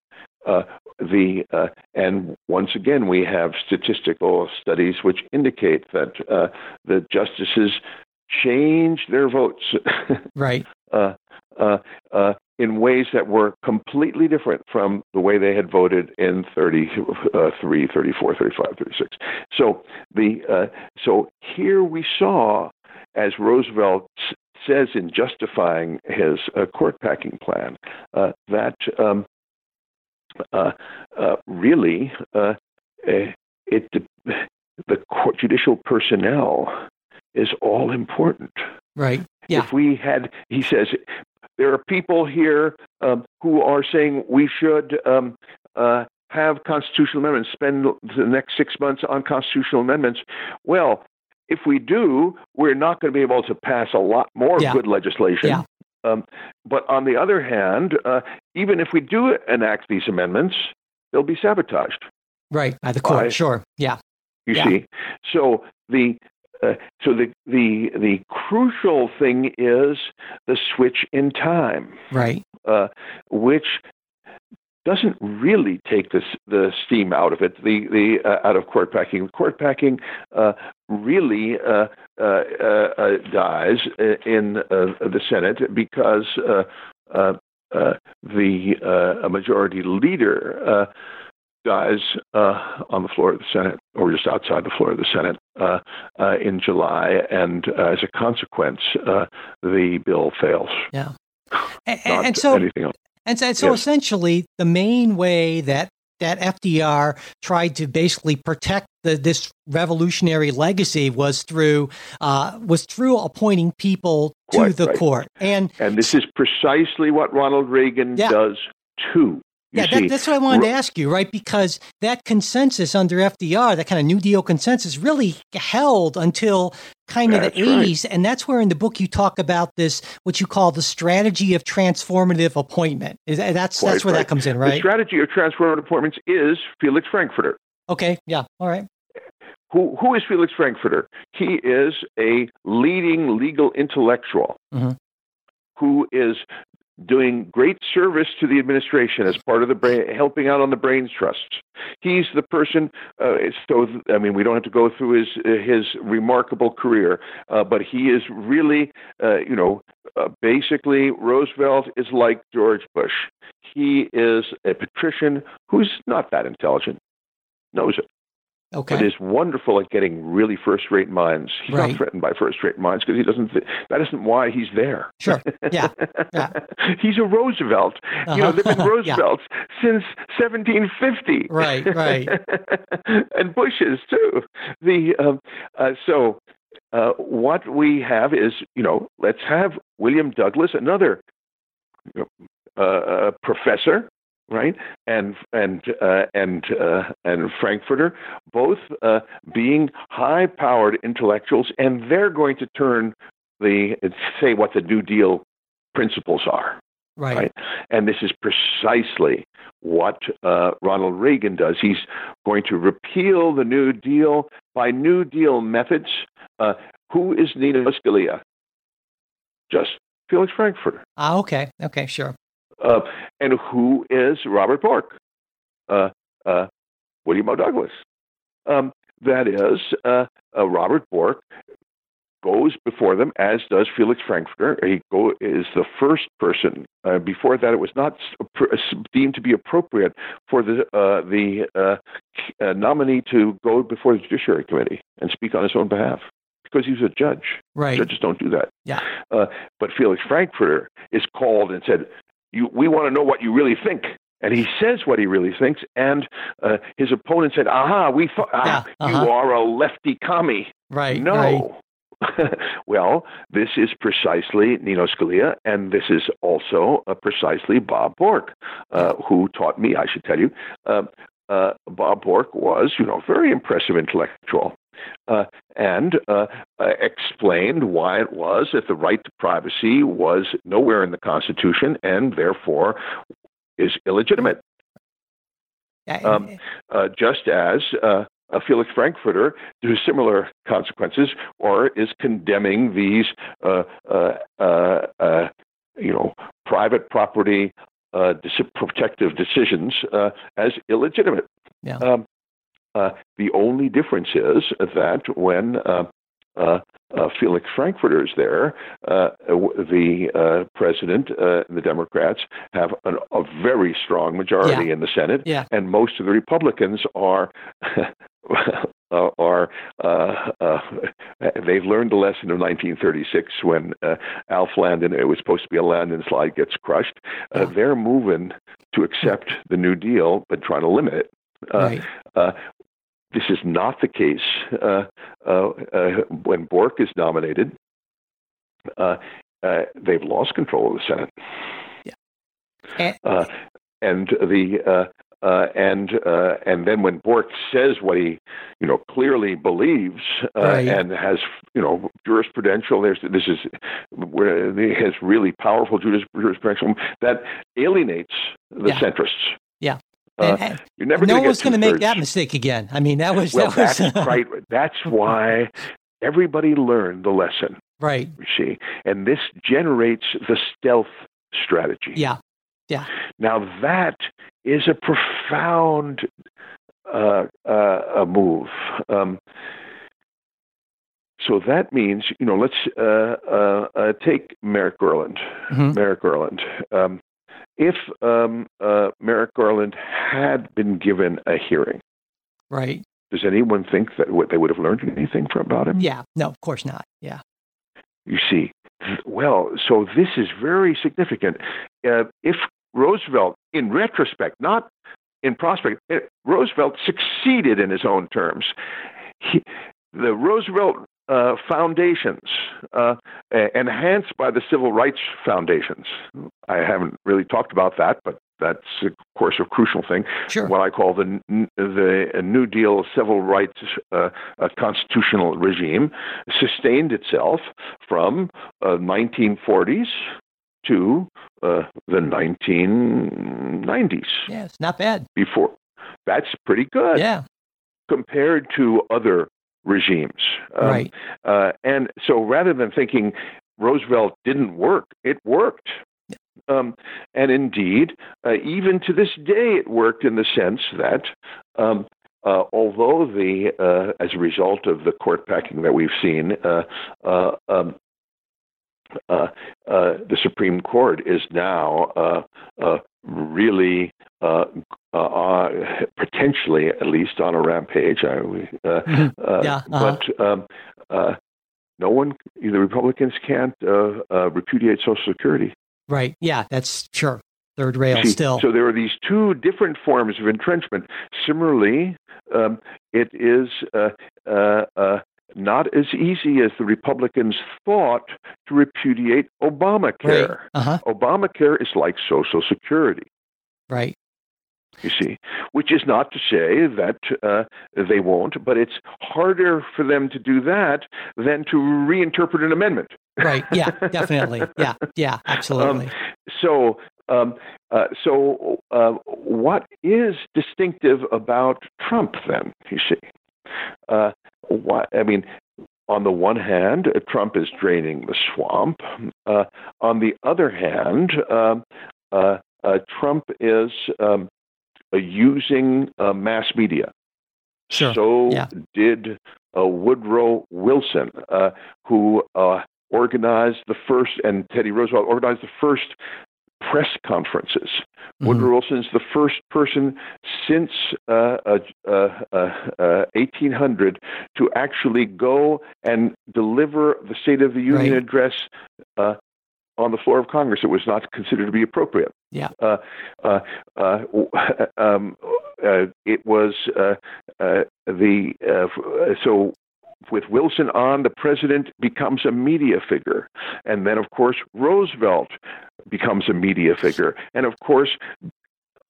uh, the uh, and once again we have statistical studies which indicate that uh, the justices change their votes <laughs> Right. uh, uh, uh, in ways that were completely different from the way they had voted in 33, 34, 35, 36. So the uh, so here we saw, as Roosevelt says in justifying his uh, court packing plan, uh, that um, really uh, eh, it the court judicial personnel is all important. Right. Yeah. If we had, he says, there are people here um, who are saying we should um, uh, have constitutional amendments, spend the next six months on constitutional amendments. Well, if we do, we're not going to be able to pass a lot more Yeah. good legislation. Yeah. Um, but on the other hand, uh, even if we do enact these amendments, they'll be sabotaged. Right. By the court. Why? Sure. Yeah. You Yeah. see, so the uh, so the the the crucial thing is the switch in time, Right. uh, which doesn't really take the the steam out of it, the the uh, out of court packing. Court packing uh, really uh, uh, uh, uh, dies in uh, the Senate because uh, uh, uh, the uh, a majority leader uh, dies uh, on the floor of the Senate or just outside the floor of the Senate uh, uh, in July, and uh, as a consequence, uh, the bill fails. Yeah. And, and so anything else. And so, so Yes. essentially, the main way that that FDR tried to basically protect the, this revolutionary legacy was through uh, was through appointing people to Quite the right. court. And And this is precisely what Ronald Reagan Yeah. does too. You yeah, that, that's what I wanted to ask you, right? Because that consensus under FDR, that kind of New Deal consensus, really held until kind of the That's right. 80s. And that's where in the book you talk about this, what you call the strategy of transformative appointment. Is that, that's Quite that's where right. that comes in, right? The strategy of transformative appointments is Felix Frankfurter. okay, yeah, all right. Who, who is Felix Frankfurter? He is a leading legal intellectual Mhm. who is doing great service to the administration as part of the brain, helping out on the brains trust. He's the person. Uh, so I mean, we don't have to go through his his remarkable career, uh, but he is really, uh, you know, uh, basically Roosevelt is like George Bush. He is a patrician who's not that intelligent, knows it. Okay. But is wonderful at getting really first-rate minds. He's Right. not threatened by first-rate minds because he doesn't. Th- that isn't why he's there. Sure. Yeah. Yeah. <laughs> he's a Roosevelt. You know, Uh-huh. they've been <laughs> Yeah. Roosevelts since 1750. Right, right. <laughs> and Bushes too. The um, uh, so uh, what we have is, you know, let's have William Douglas, another you know, uh, uh, professor, right, and and uh, and uh, and Frankfurter, both uh, being high-powered intellectuals, and they're going to turn the say what the New Deal principles are. Right. Right. And this is precisely what uh, Ronald Reagan does. He's going to repeal the New Deal by New Deal methods. Uh, who is Nino Scalia? Just Felix Frankfurter. Ah, okay. Okay. Sure. Uh, and who is Robert Bork? Uh, uh, William O. Douglas. Um, that is, uh, uh, Robert Bork goes before them, as does Felix Frankfurter. He go, is the first person. Uh, before that, it was not s- pr- s- deemed to be appropriate for the uh, the nominee to go before the Judiciary Committee and speak on his own behalf because he's a judge. Right. Judges don't do that. Yeah. Uh, but Felix Frankfurter is called and said, "You, we want to know what you really think." And he says what he really thinks. And uh, his opponent said, "Aha, we thought ah, Yeah, uh-huh. you are a lefty commie." Right. no. Right. <laughs> well, this is precisely Nino Scalia, and this is also uh, precisely Bob Bork, uh, who taught me. I should tell you, uh, uh, Bob Bork was, you know, a very impressive intellectual. Uh, and uh, uh, explained why it was that the right to privacy was nowhere in the Constitution and therefore is illegitimate. Um, uh, just as uh, uh, Felix Frankfurter, to similar consequences, or is condemning these, uh, uh, uh, uh, you know, private property uh, dis- protective decisions uh, as illegitimate. Yeah. Um, uh, the only difference is that when uh, uh, uh, Felix Frankfurter is there, uh, the uh, president uh, and the Democrats have an, a very strong majority Yeah. in the Senate, Yeah. and most of the Republicans are. <laughs> Uh, are uh, uh, they've learned the lesson of 1936 when uh, Alf Landon it was supposed to be a Landon slide gets crushed. Uh, Yeah. They're moving to accept the New Deal, but trying to limit it. Uh, right. This is not the case uh, uh, uh, when Bork is nominated. Uh, uh, they've lost control of the Senate, And, uh, and the uh, uh, and uh, and then when Bork says what he, you know, clearly believes uh, Right. and has, you know, jurisprudential. There's this is where he has really powerful juris, jurisprudential that alienates the Yeah. centrists. Uh, you're never no gonna one's going to make that mistake again. I mean, that was Well, that was that's right. That's why everybody learned the lesson. right. You see, and this generates the stealth strategy. Yeah. Yeah. Now that is a profound uh, uh, a move. Um, so that means, you know, let's uh, uh, uh, take Merrick Garland. Mhm. Merrick Garland. Um, if um, uh, Merrick Garland had been given a hearing, Right. does anyone think that what they would have learned anything from about him? Yeah. No, of course not. Yeah. You see, well, so this is very significant. Uh, if Roosevelt, in retrospect, not in prospect, eh, Roosevelt succeeded in his own terms. He, the Roosevelt uh, foundations, uh, enhanced by the civil rights foundations. I haven't really talked about that, but that's, of course, a crucial thing Sure. what I call the the New Deal civil rights uh, constitutional regime sustained itself from uh, 1940s to uh, the 1990s. yeah. It's not bad. Before that's pretty good Yeah. compared to other regimes. Um, right. uh, and so rather than thinking Roosevelt didn't work, it worked. Um, and indeed, uh, even to this day, it worked in the sense that um, uh, although the, uh, as a result of the court packing that we've seen, uh, uh, um, uh, the Supreme Court is now really are potentially, at least, on a rampage. I, mm-hmm. <laughs> yeah, uh-huh. But um, no one, the Republicans can't repudiate Social Security. Right. Yeah, that's sure. Third rail See, still. So there are these two different forms of entrenchment. Similarly, um, it is uh, uh, uh, not as easy as the Republicans thought to repudiate Obamacare. Right. Uh-huh. Obamacare is like Social Security. Right. You see, which is not to say that uh, they won't, but it's harder for them to do that than to reinterpret an amendment. Right. Yeah. <laughs> Definitely. Yeah. Yeah. Absolutely. Um, so um, uh, so, uh, what is distinctive about Trump then? You see, uh, what I mean. On the one hand, Trump is draining the swamp. Uh, on the other hand, um, uh, uh, Trump is um, using mass media. Sure. So yeah. did Woodrow Wilson, who organized the first, and Teddy Roosevelt organized the first press conferences. Mm-hmm. Woodrow Wilson's the first person since uh, uh, uh, 1800 uh, to actually go and deliver the State of the Union right. address uh, on the floor of Congress. It was not considered to be appropriate. Yeah. Uh, um, it was the so with Wilson on, the president becomes a media figure. And then, of course, Roosevelt becomes a media figure. And of course,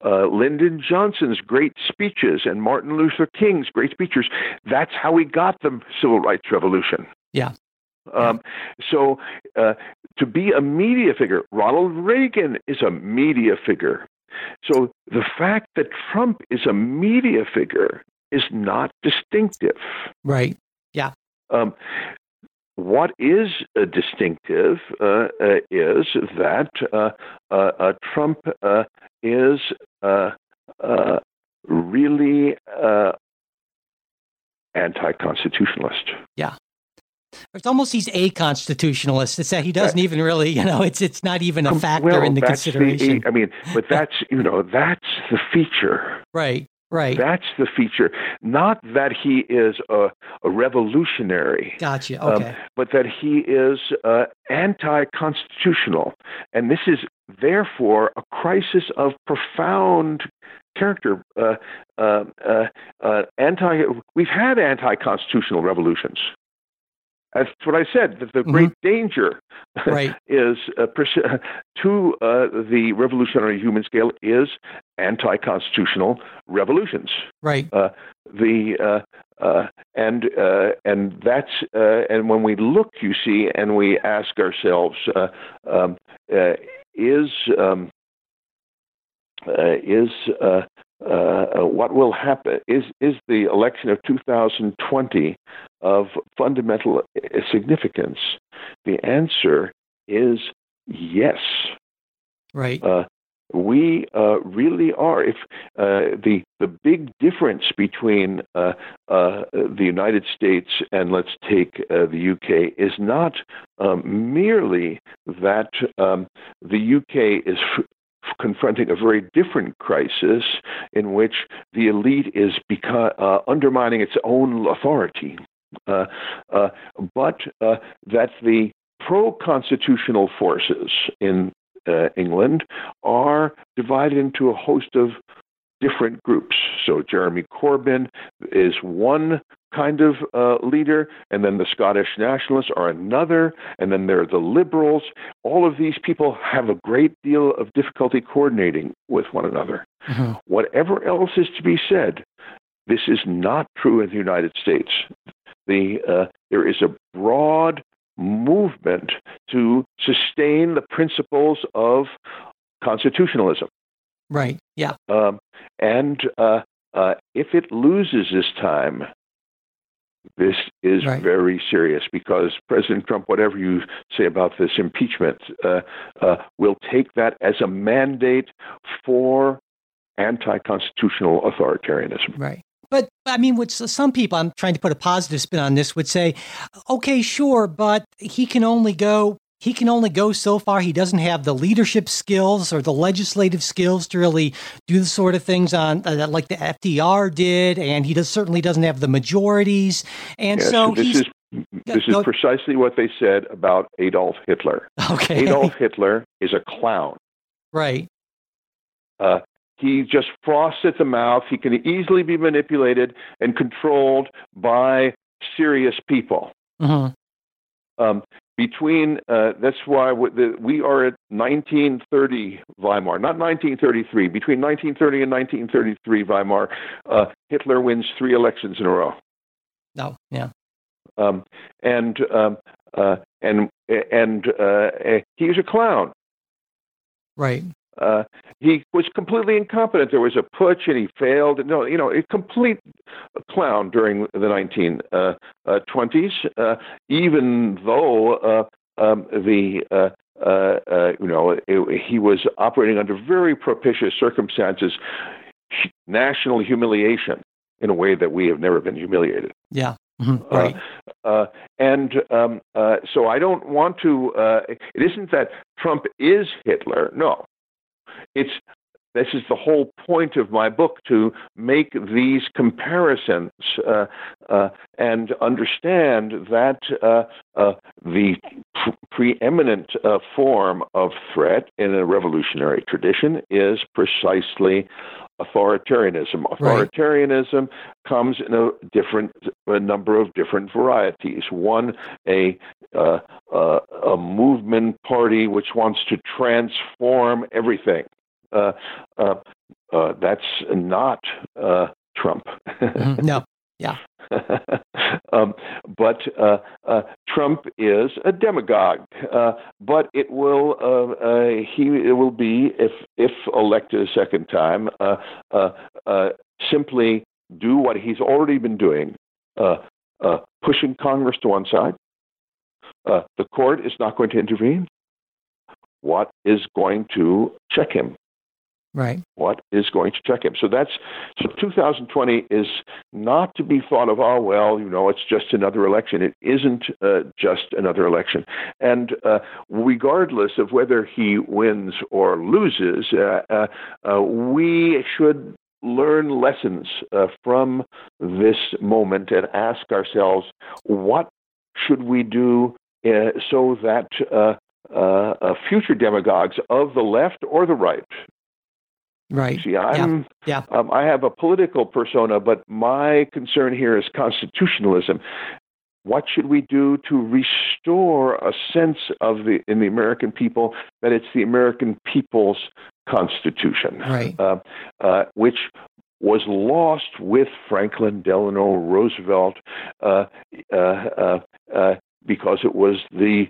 uh, Lyndon Johnson's great speeches and Martin Luther King's great speeches. That's how we got the civil rights revolution. Yeah. Um, so, uh, to be a media figure, Ronald Reagan is a media figure. So, the fact that Trump is a media figure is not distinctive. Right. Yeah. Um, what is uh, distinctive uh, uh, is that uh, uh, uh, Trump is really anti-constitutionalist. Yeah. It's almost he's a constitutionalist. It's that he doesn't even really, you know, it's it's not even a factor well, in the consideration. The, I mean, but that's you know that's the feature. Right. Right. That's the feature. Not that he is a, a revolutionary. Gotcha. Um, okay. Um, but that he is uh, anti constitutional. And this is therefore a crisis of profound character. Uh, uh, uh, uh anti. We've had anti constitutional revolutions. That's what I said. That the mm-hmm. great danger right. <laughs> is uh, <laughs> to uh, the revolutionary human scale is anti-constitutional revolutions. Right. Uh, the uh, uh, and uh, and that's and when we look, you see, and we ask ourselves, um, is um, is uh, uh, what will happen is is the election of 2020 of fundamental significance? The answer is yes. Right. Uh, we uh, really are. If uh, the the big difference between uh, uh the United States and let's take uh, the UK is not um, merely that um, the UK is confronting a very different crisis in which the elite is beca- uh, undermining its own authority, but that the pro constitutional forces in uh, England are divided into a host of different groups. So Jeremy Corbyn is one kind of uh, leader, and then the Scottish nationalists are another, and then there are the liberals. All of these people have a great deal of difficulty coordinating with one another. Mm-hmm. Whatever else is to be said, this is not true in the United States. The, uh, there is a broad movement to sustain the principles of constitutionalism. Right. Yeah. Um, and uh, uh, if it loses this time, this is Right. very serious because President Trump, whatever you say about this impeachment, uh, uh, will take that as a mandate for anti-constitutional authoritarianism. Right. But I mean, what some people, I'm trying to put a positive spin on this, would say, okay, sure, but he can only go. He can only go so far. He doesn't have the leadership skills or the legislative skills to really do the sort of things on uh, that like the FDR did, and he does certainly doesn't have the majorities. And Yes, so this he's is this is precisely what they said about Adolf Hitler. okay, Adolf Hitler is a clown. right, Uh, he just frosts at the mouth. He can easily be manipulated and controlled by serious people. Mhm. Um, between uh, that's why we, the, we are at 1930 Weimar, not 1933. Between 1930 and 1933 Weimar, uh, Hitler wins three elections in a row. no, yeah, um, and um, uh, and and uh, he was a clown. right, Uh, he was completely incompetent. There was a putsch, and he failed. No, you know, a complete clown during the 1920s. Uh, uh, uh, even though uh, um, the uh, uh, uh, you know it, he was operating under very propitious circumstances, national humiliation in a way that we have never been humiliated. yeah, mhm, Uh, right, uh, and um, uh, so I don't want to. Uh, it isn't that Trump is Hitler. No, it's this is the whole point of my book to make these comparisons uh, uh, and understand that uh, uh, the pre- preeminent uh, form of threat in a revolutionary tradition is precisely authoritarianism. Authoritarianism comes in a different a number of different varieties. One, a uh, uh, a movement party which wants to transform everything. Uh, uh, uh, that's not uh, Trump. <laughs> Mhm, no, <laughs> um, but uh, uh, Trump is a demagogue. Uh, but it will uh, uh, he it will be if if elected a second time uh, uh, simply do what he's already been doing, pushing Congress to one side. The court is not going to intervene. What is going to check him? Right, what is going to check him. So that's so 2020 is not to be thought of. Oh well, you know, it's just another election. It isn't uh, just another election, and uh, regardless of whether he wins or loses, uh, uh, uh, we should learn lessons uh, from this moment and ask ourselves what should we do so that. Uh, future demagogues of the left or the right right, See, I'm, yeah. Um, I have a political persona, but my concern here is constitutionalism. What should we do to restore a sense of the in the American people that it's the American people's constitution, right, uh, uh, which was lost with Franklin Delano Roosevelt uh, uh, uh, uh, because it was the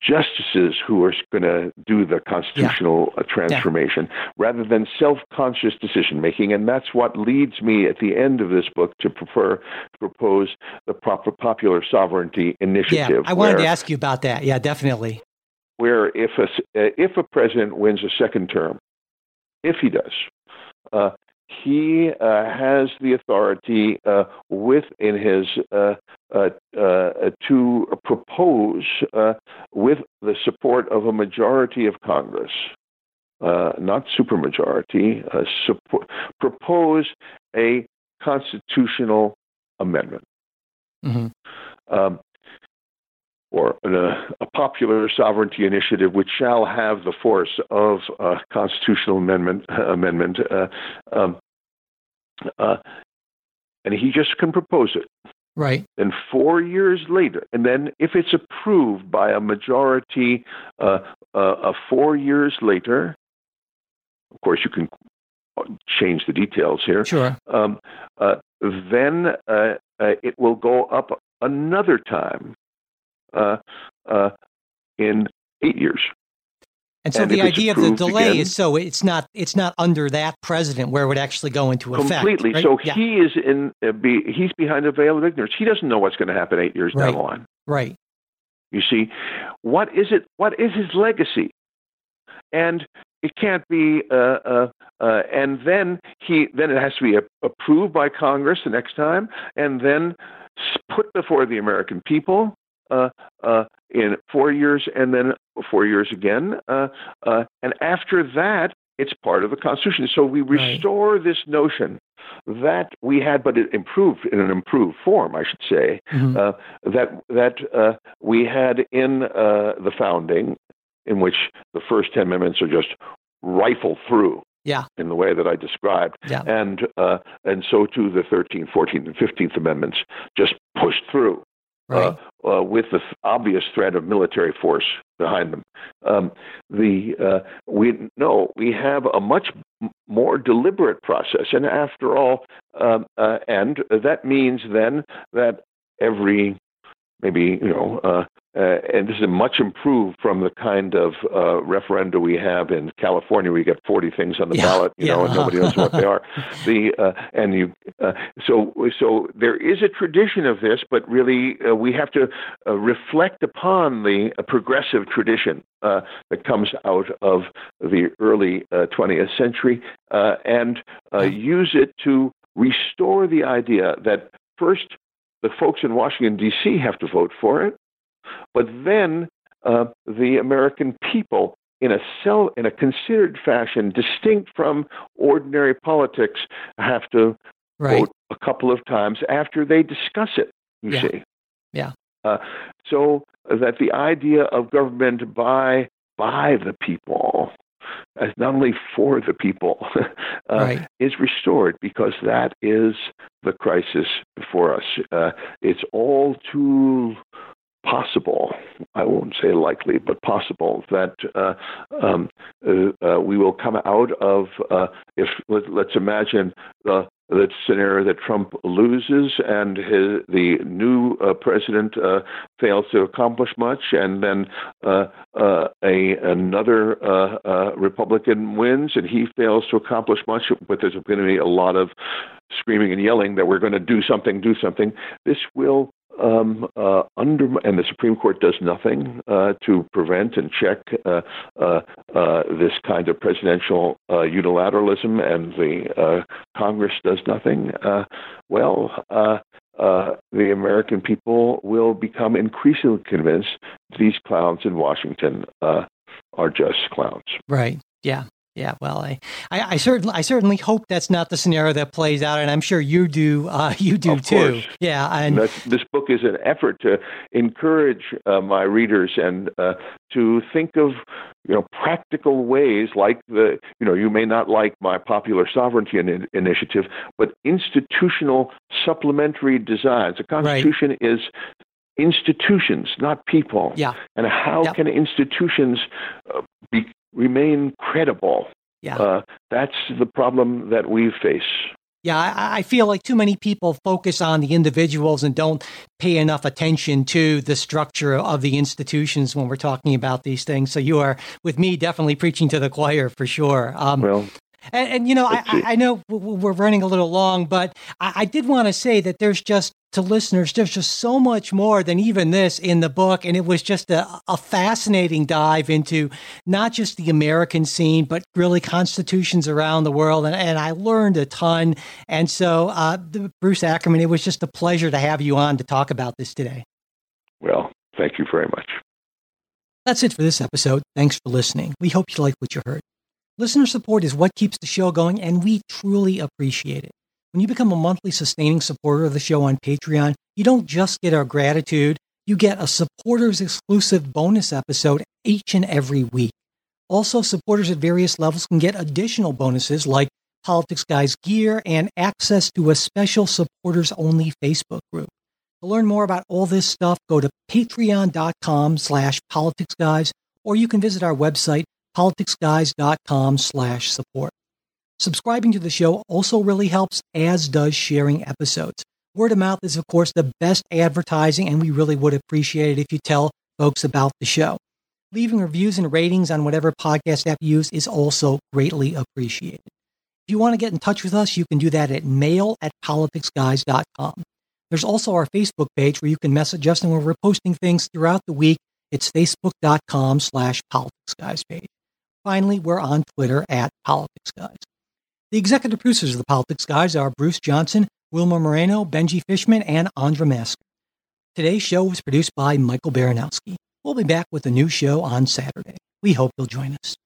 justices who are going to do the constitutional uh transformation rather than self-conscious decision making and that's what leads me at the end of this book to prefer to propose the proper popular sovereignty initiative yeah. I wanted where, to ask you about that. Yeah, definitely. where if a uh, if a president wins a second term if he does uh, he uh, has the authority uh, within his uh, to propose uh, with the support of a majority of Congress, uh, not supermajority, uh, support, propose a constitutional amendment. hmm Um, or uh, a popular sovereignty initiative, which shall have the force of a constitutional amendment. <laughs> amendment, uh, um, uh, and he just can propose it. Right, Then four years later, and then if it's approved by a majority, uh, uh, uh, four years later, of course you can change the details here. sure, Um, uh, then uh, uh, it will go up another time uh, uh, in eight years. And so And the idea of the delay again- is so it's not it's not under that president where it would actually go into effect. completely. right? So yeah, he is in. Uh, be, he's behind a veil of ignorance. He doesn't know what's going to happen eight years Right. down the line. right. You see, what is it? What is his legacy? And it can't be. Uh, uh, uh, and then he then it has to be a, approved by Congress the next time, and then put before the American people uh, uh, in four years, and then four years again. Uh, uh, and after that, it's part of the Constitution. So we Right. restore this notion that we had, but it improved in an improved form, I should say Mhm. uh, that that uh, we had in uh, the founding, in which the first ten amendments are just rifled through. Yeah. In the way that I described, Yeah. and uh, and so too the 13th, 14th, and 15th amendments just pushed through right. uh, uh, with the obvious threat of military force behind them. Um, the uh, we no, we have a much more deliberate process, and after all, um, uh, and that means then that every maybe you know. Uh, and this is much improved from the kind of uh, referenda we have in California. We get 40 things on the Yeah, ballot, you know, and nobody knows what they are. <laughs> The uh, and you uh, so so there is a tradition of this, but really uh, we have to uh, reflect upon the uh, progressive tradition uh, that comes out of the early uh, 20th century uh, and uh, use it to restore the idea that first the folks in Washington D.C. have to vote for it, but then uh, the American people. In a cell, in a considered fashion, distinct from ordinary politics, have to right. vote a couple of times after they discuss it. You Yeah. see, Yeah. Uh, so that the idea of government by by the people, as not only for the people, <laughs> uh, Right. is restored because that is the crisis before us. Uh, it's all too possible. I won't say likely, but possible that uh, um, uh, uh, we will come out of uh, if let, let's imagine the the scenario that Trump loses and his, the new uh, president uh, fails to accomplish much, and then uh, uh, a another uh, uh, Republican wins and he fails to accomplish much, but there's going to be a lot of screaming and yelling that we're going to do something, do something. This will um, uh, under and the Supreme Court does nothing uh, to prevent and check uh, uh, uh, this kind of presidential uh, unilateralism, and the uh, Congress does nothing. Uh, well, the American people will become increasingly convinced these clowns in Washington uh, are just clowns. Right. Yeah. Yeah. Well, I, I, I certainly, I certainly hope that's not the scenario that plays out, and I'm sure you do. Uh, you do Of too. course. Yeah. And that's, this book is an effort to encourage uh, my readers and uh, to think of you know practical ways like the you know you may not like my popular sovereignty in, initiative but institutional supplementary designs the constitution is institutions not people yeah. and how Yep. can institutions uh, remain credible Yeah. uh, that's the problem that we face Yeah, I, I feel like too many people focus on the individuals and don't pay enough attention to the structure of the institutions when we're talking about these things. So you are, with me, definitely preaching to the choir for sure. Um, well and, and you know, I, I know we're running a little long, but I, I did want to say that there's just to listeners, there's just so much more than even this in the book, and it was just a, a fascinating dive into not just the American scene, but really constitutions around the world, and, and I learned a ton. And so, uh, the- Bruce Ackerman, it was just a pleasure to have you on to talk about this today. well thank you very much That's it for this episode. Thanks for listening. We hope you liked what you heard. Listener support is what keeps the show going, and we truly appreciate it. When you become a monthly sustaining supporter of the show on Patreon, you don't just get our gratitude, you get a supporters exclusive bonus episode each and every week. Also, supporters at various levels can get additional bonuses like Politics Guys gear and access to a special supporters only Facebook group. To learn more about all this stuff, go to patreon.com slash politicsguys, or you can visit our website, politicsguys.com slash support. Subscribing to the show also really helps, as does sharing episodes. Word of mouth is, of course, the best advertising, and we really would appreciate it if you tell folks about the show. Leaving reviews and ratings on whatever podcast app you use is also greatly appreciated. If you want to get in touch with us, you can do that at mail at politicsguys.com. There's also our Facebook page where you can message us and where we're posting things throughout the week. It's facebook.com slash politicsguys page. Finally, we're on Twitter at Politics Guys. The executive producers of the Politics Guys are Bruce Johnson, Wilma Moreno, Benji Fishman, and Andra Masker. Today's show was produced by Michael Baranowski. We'll be back with a new show on Saturday. We hope you'll join us.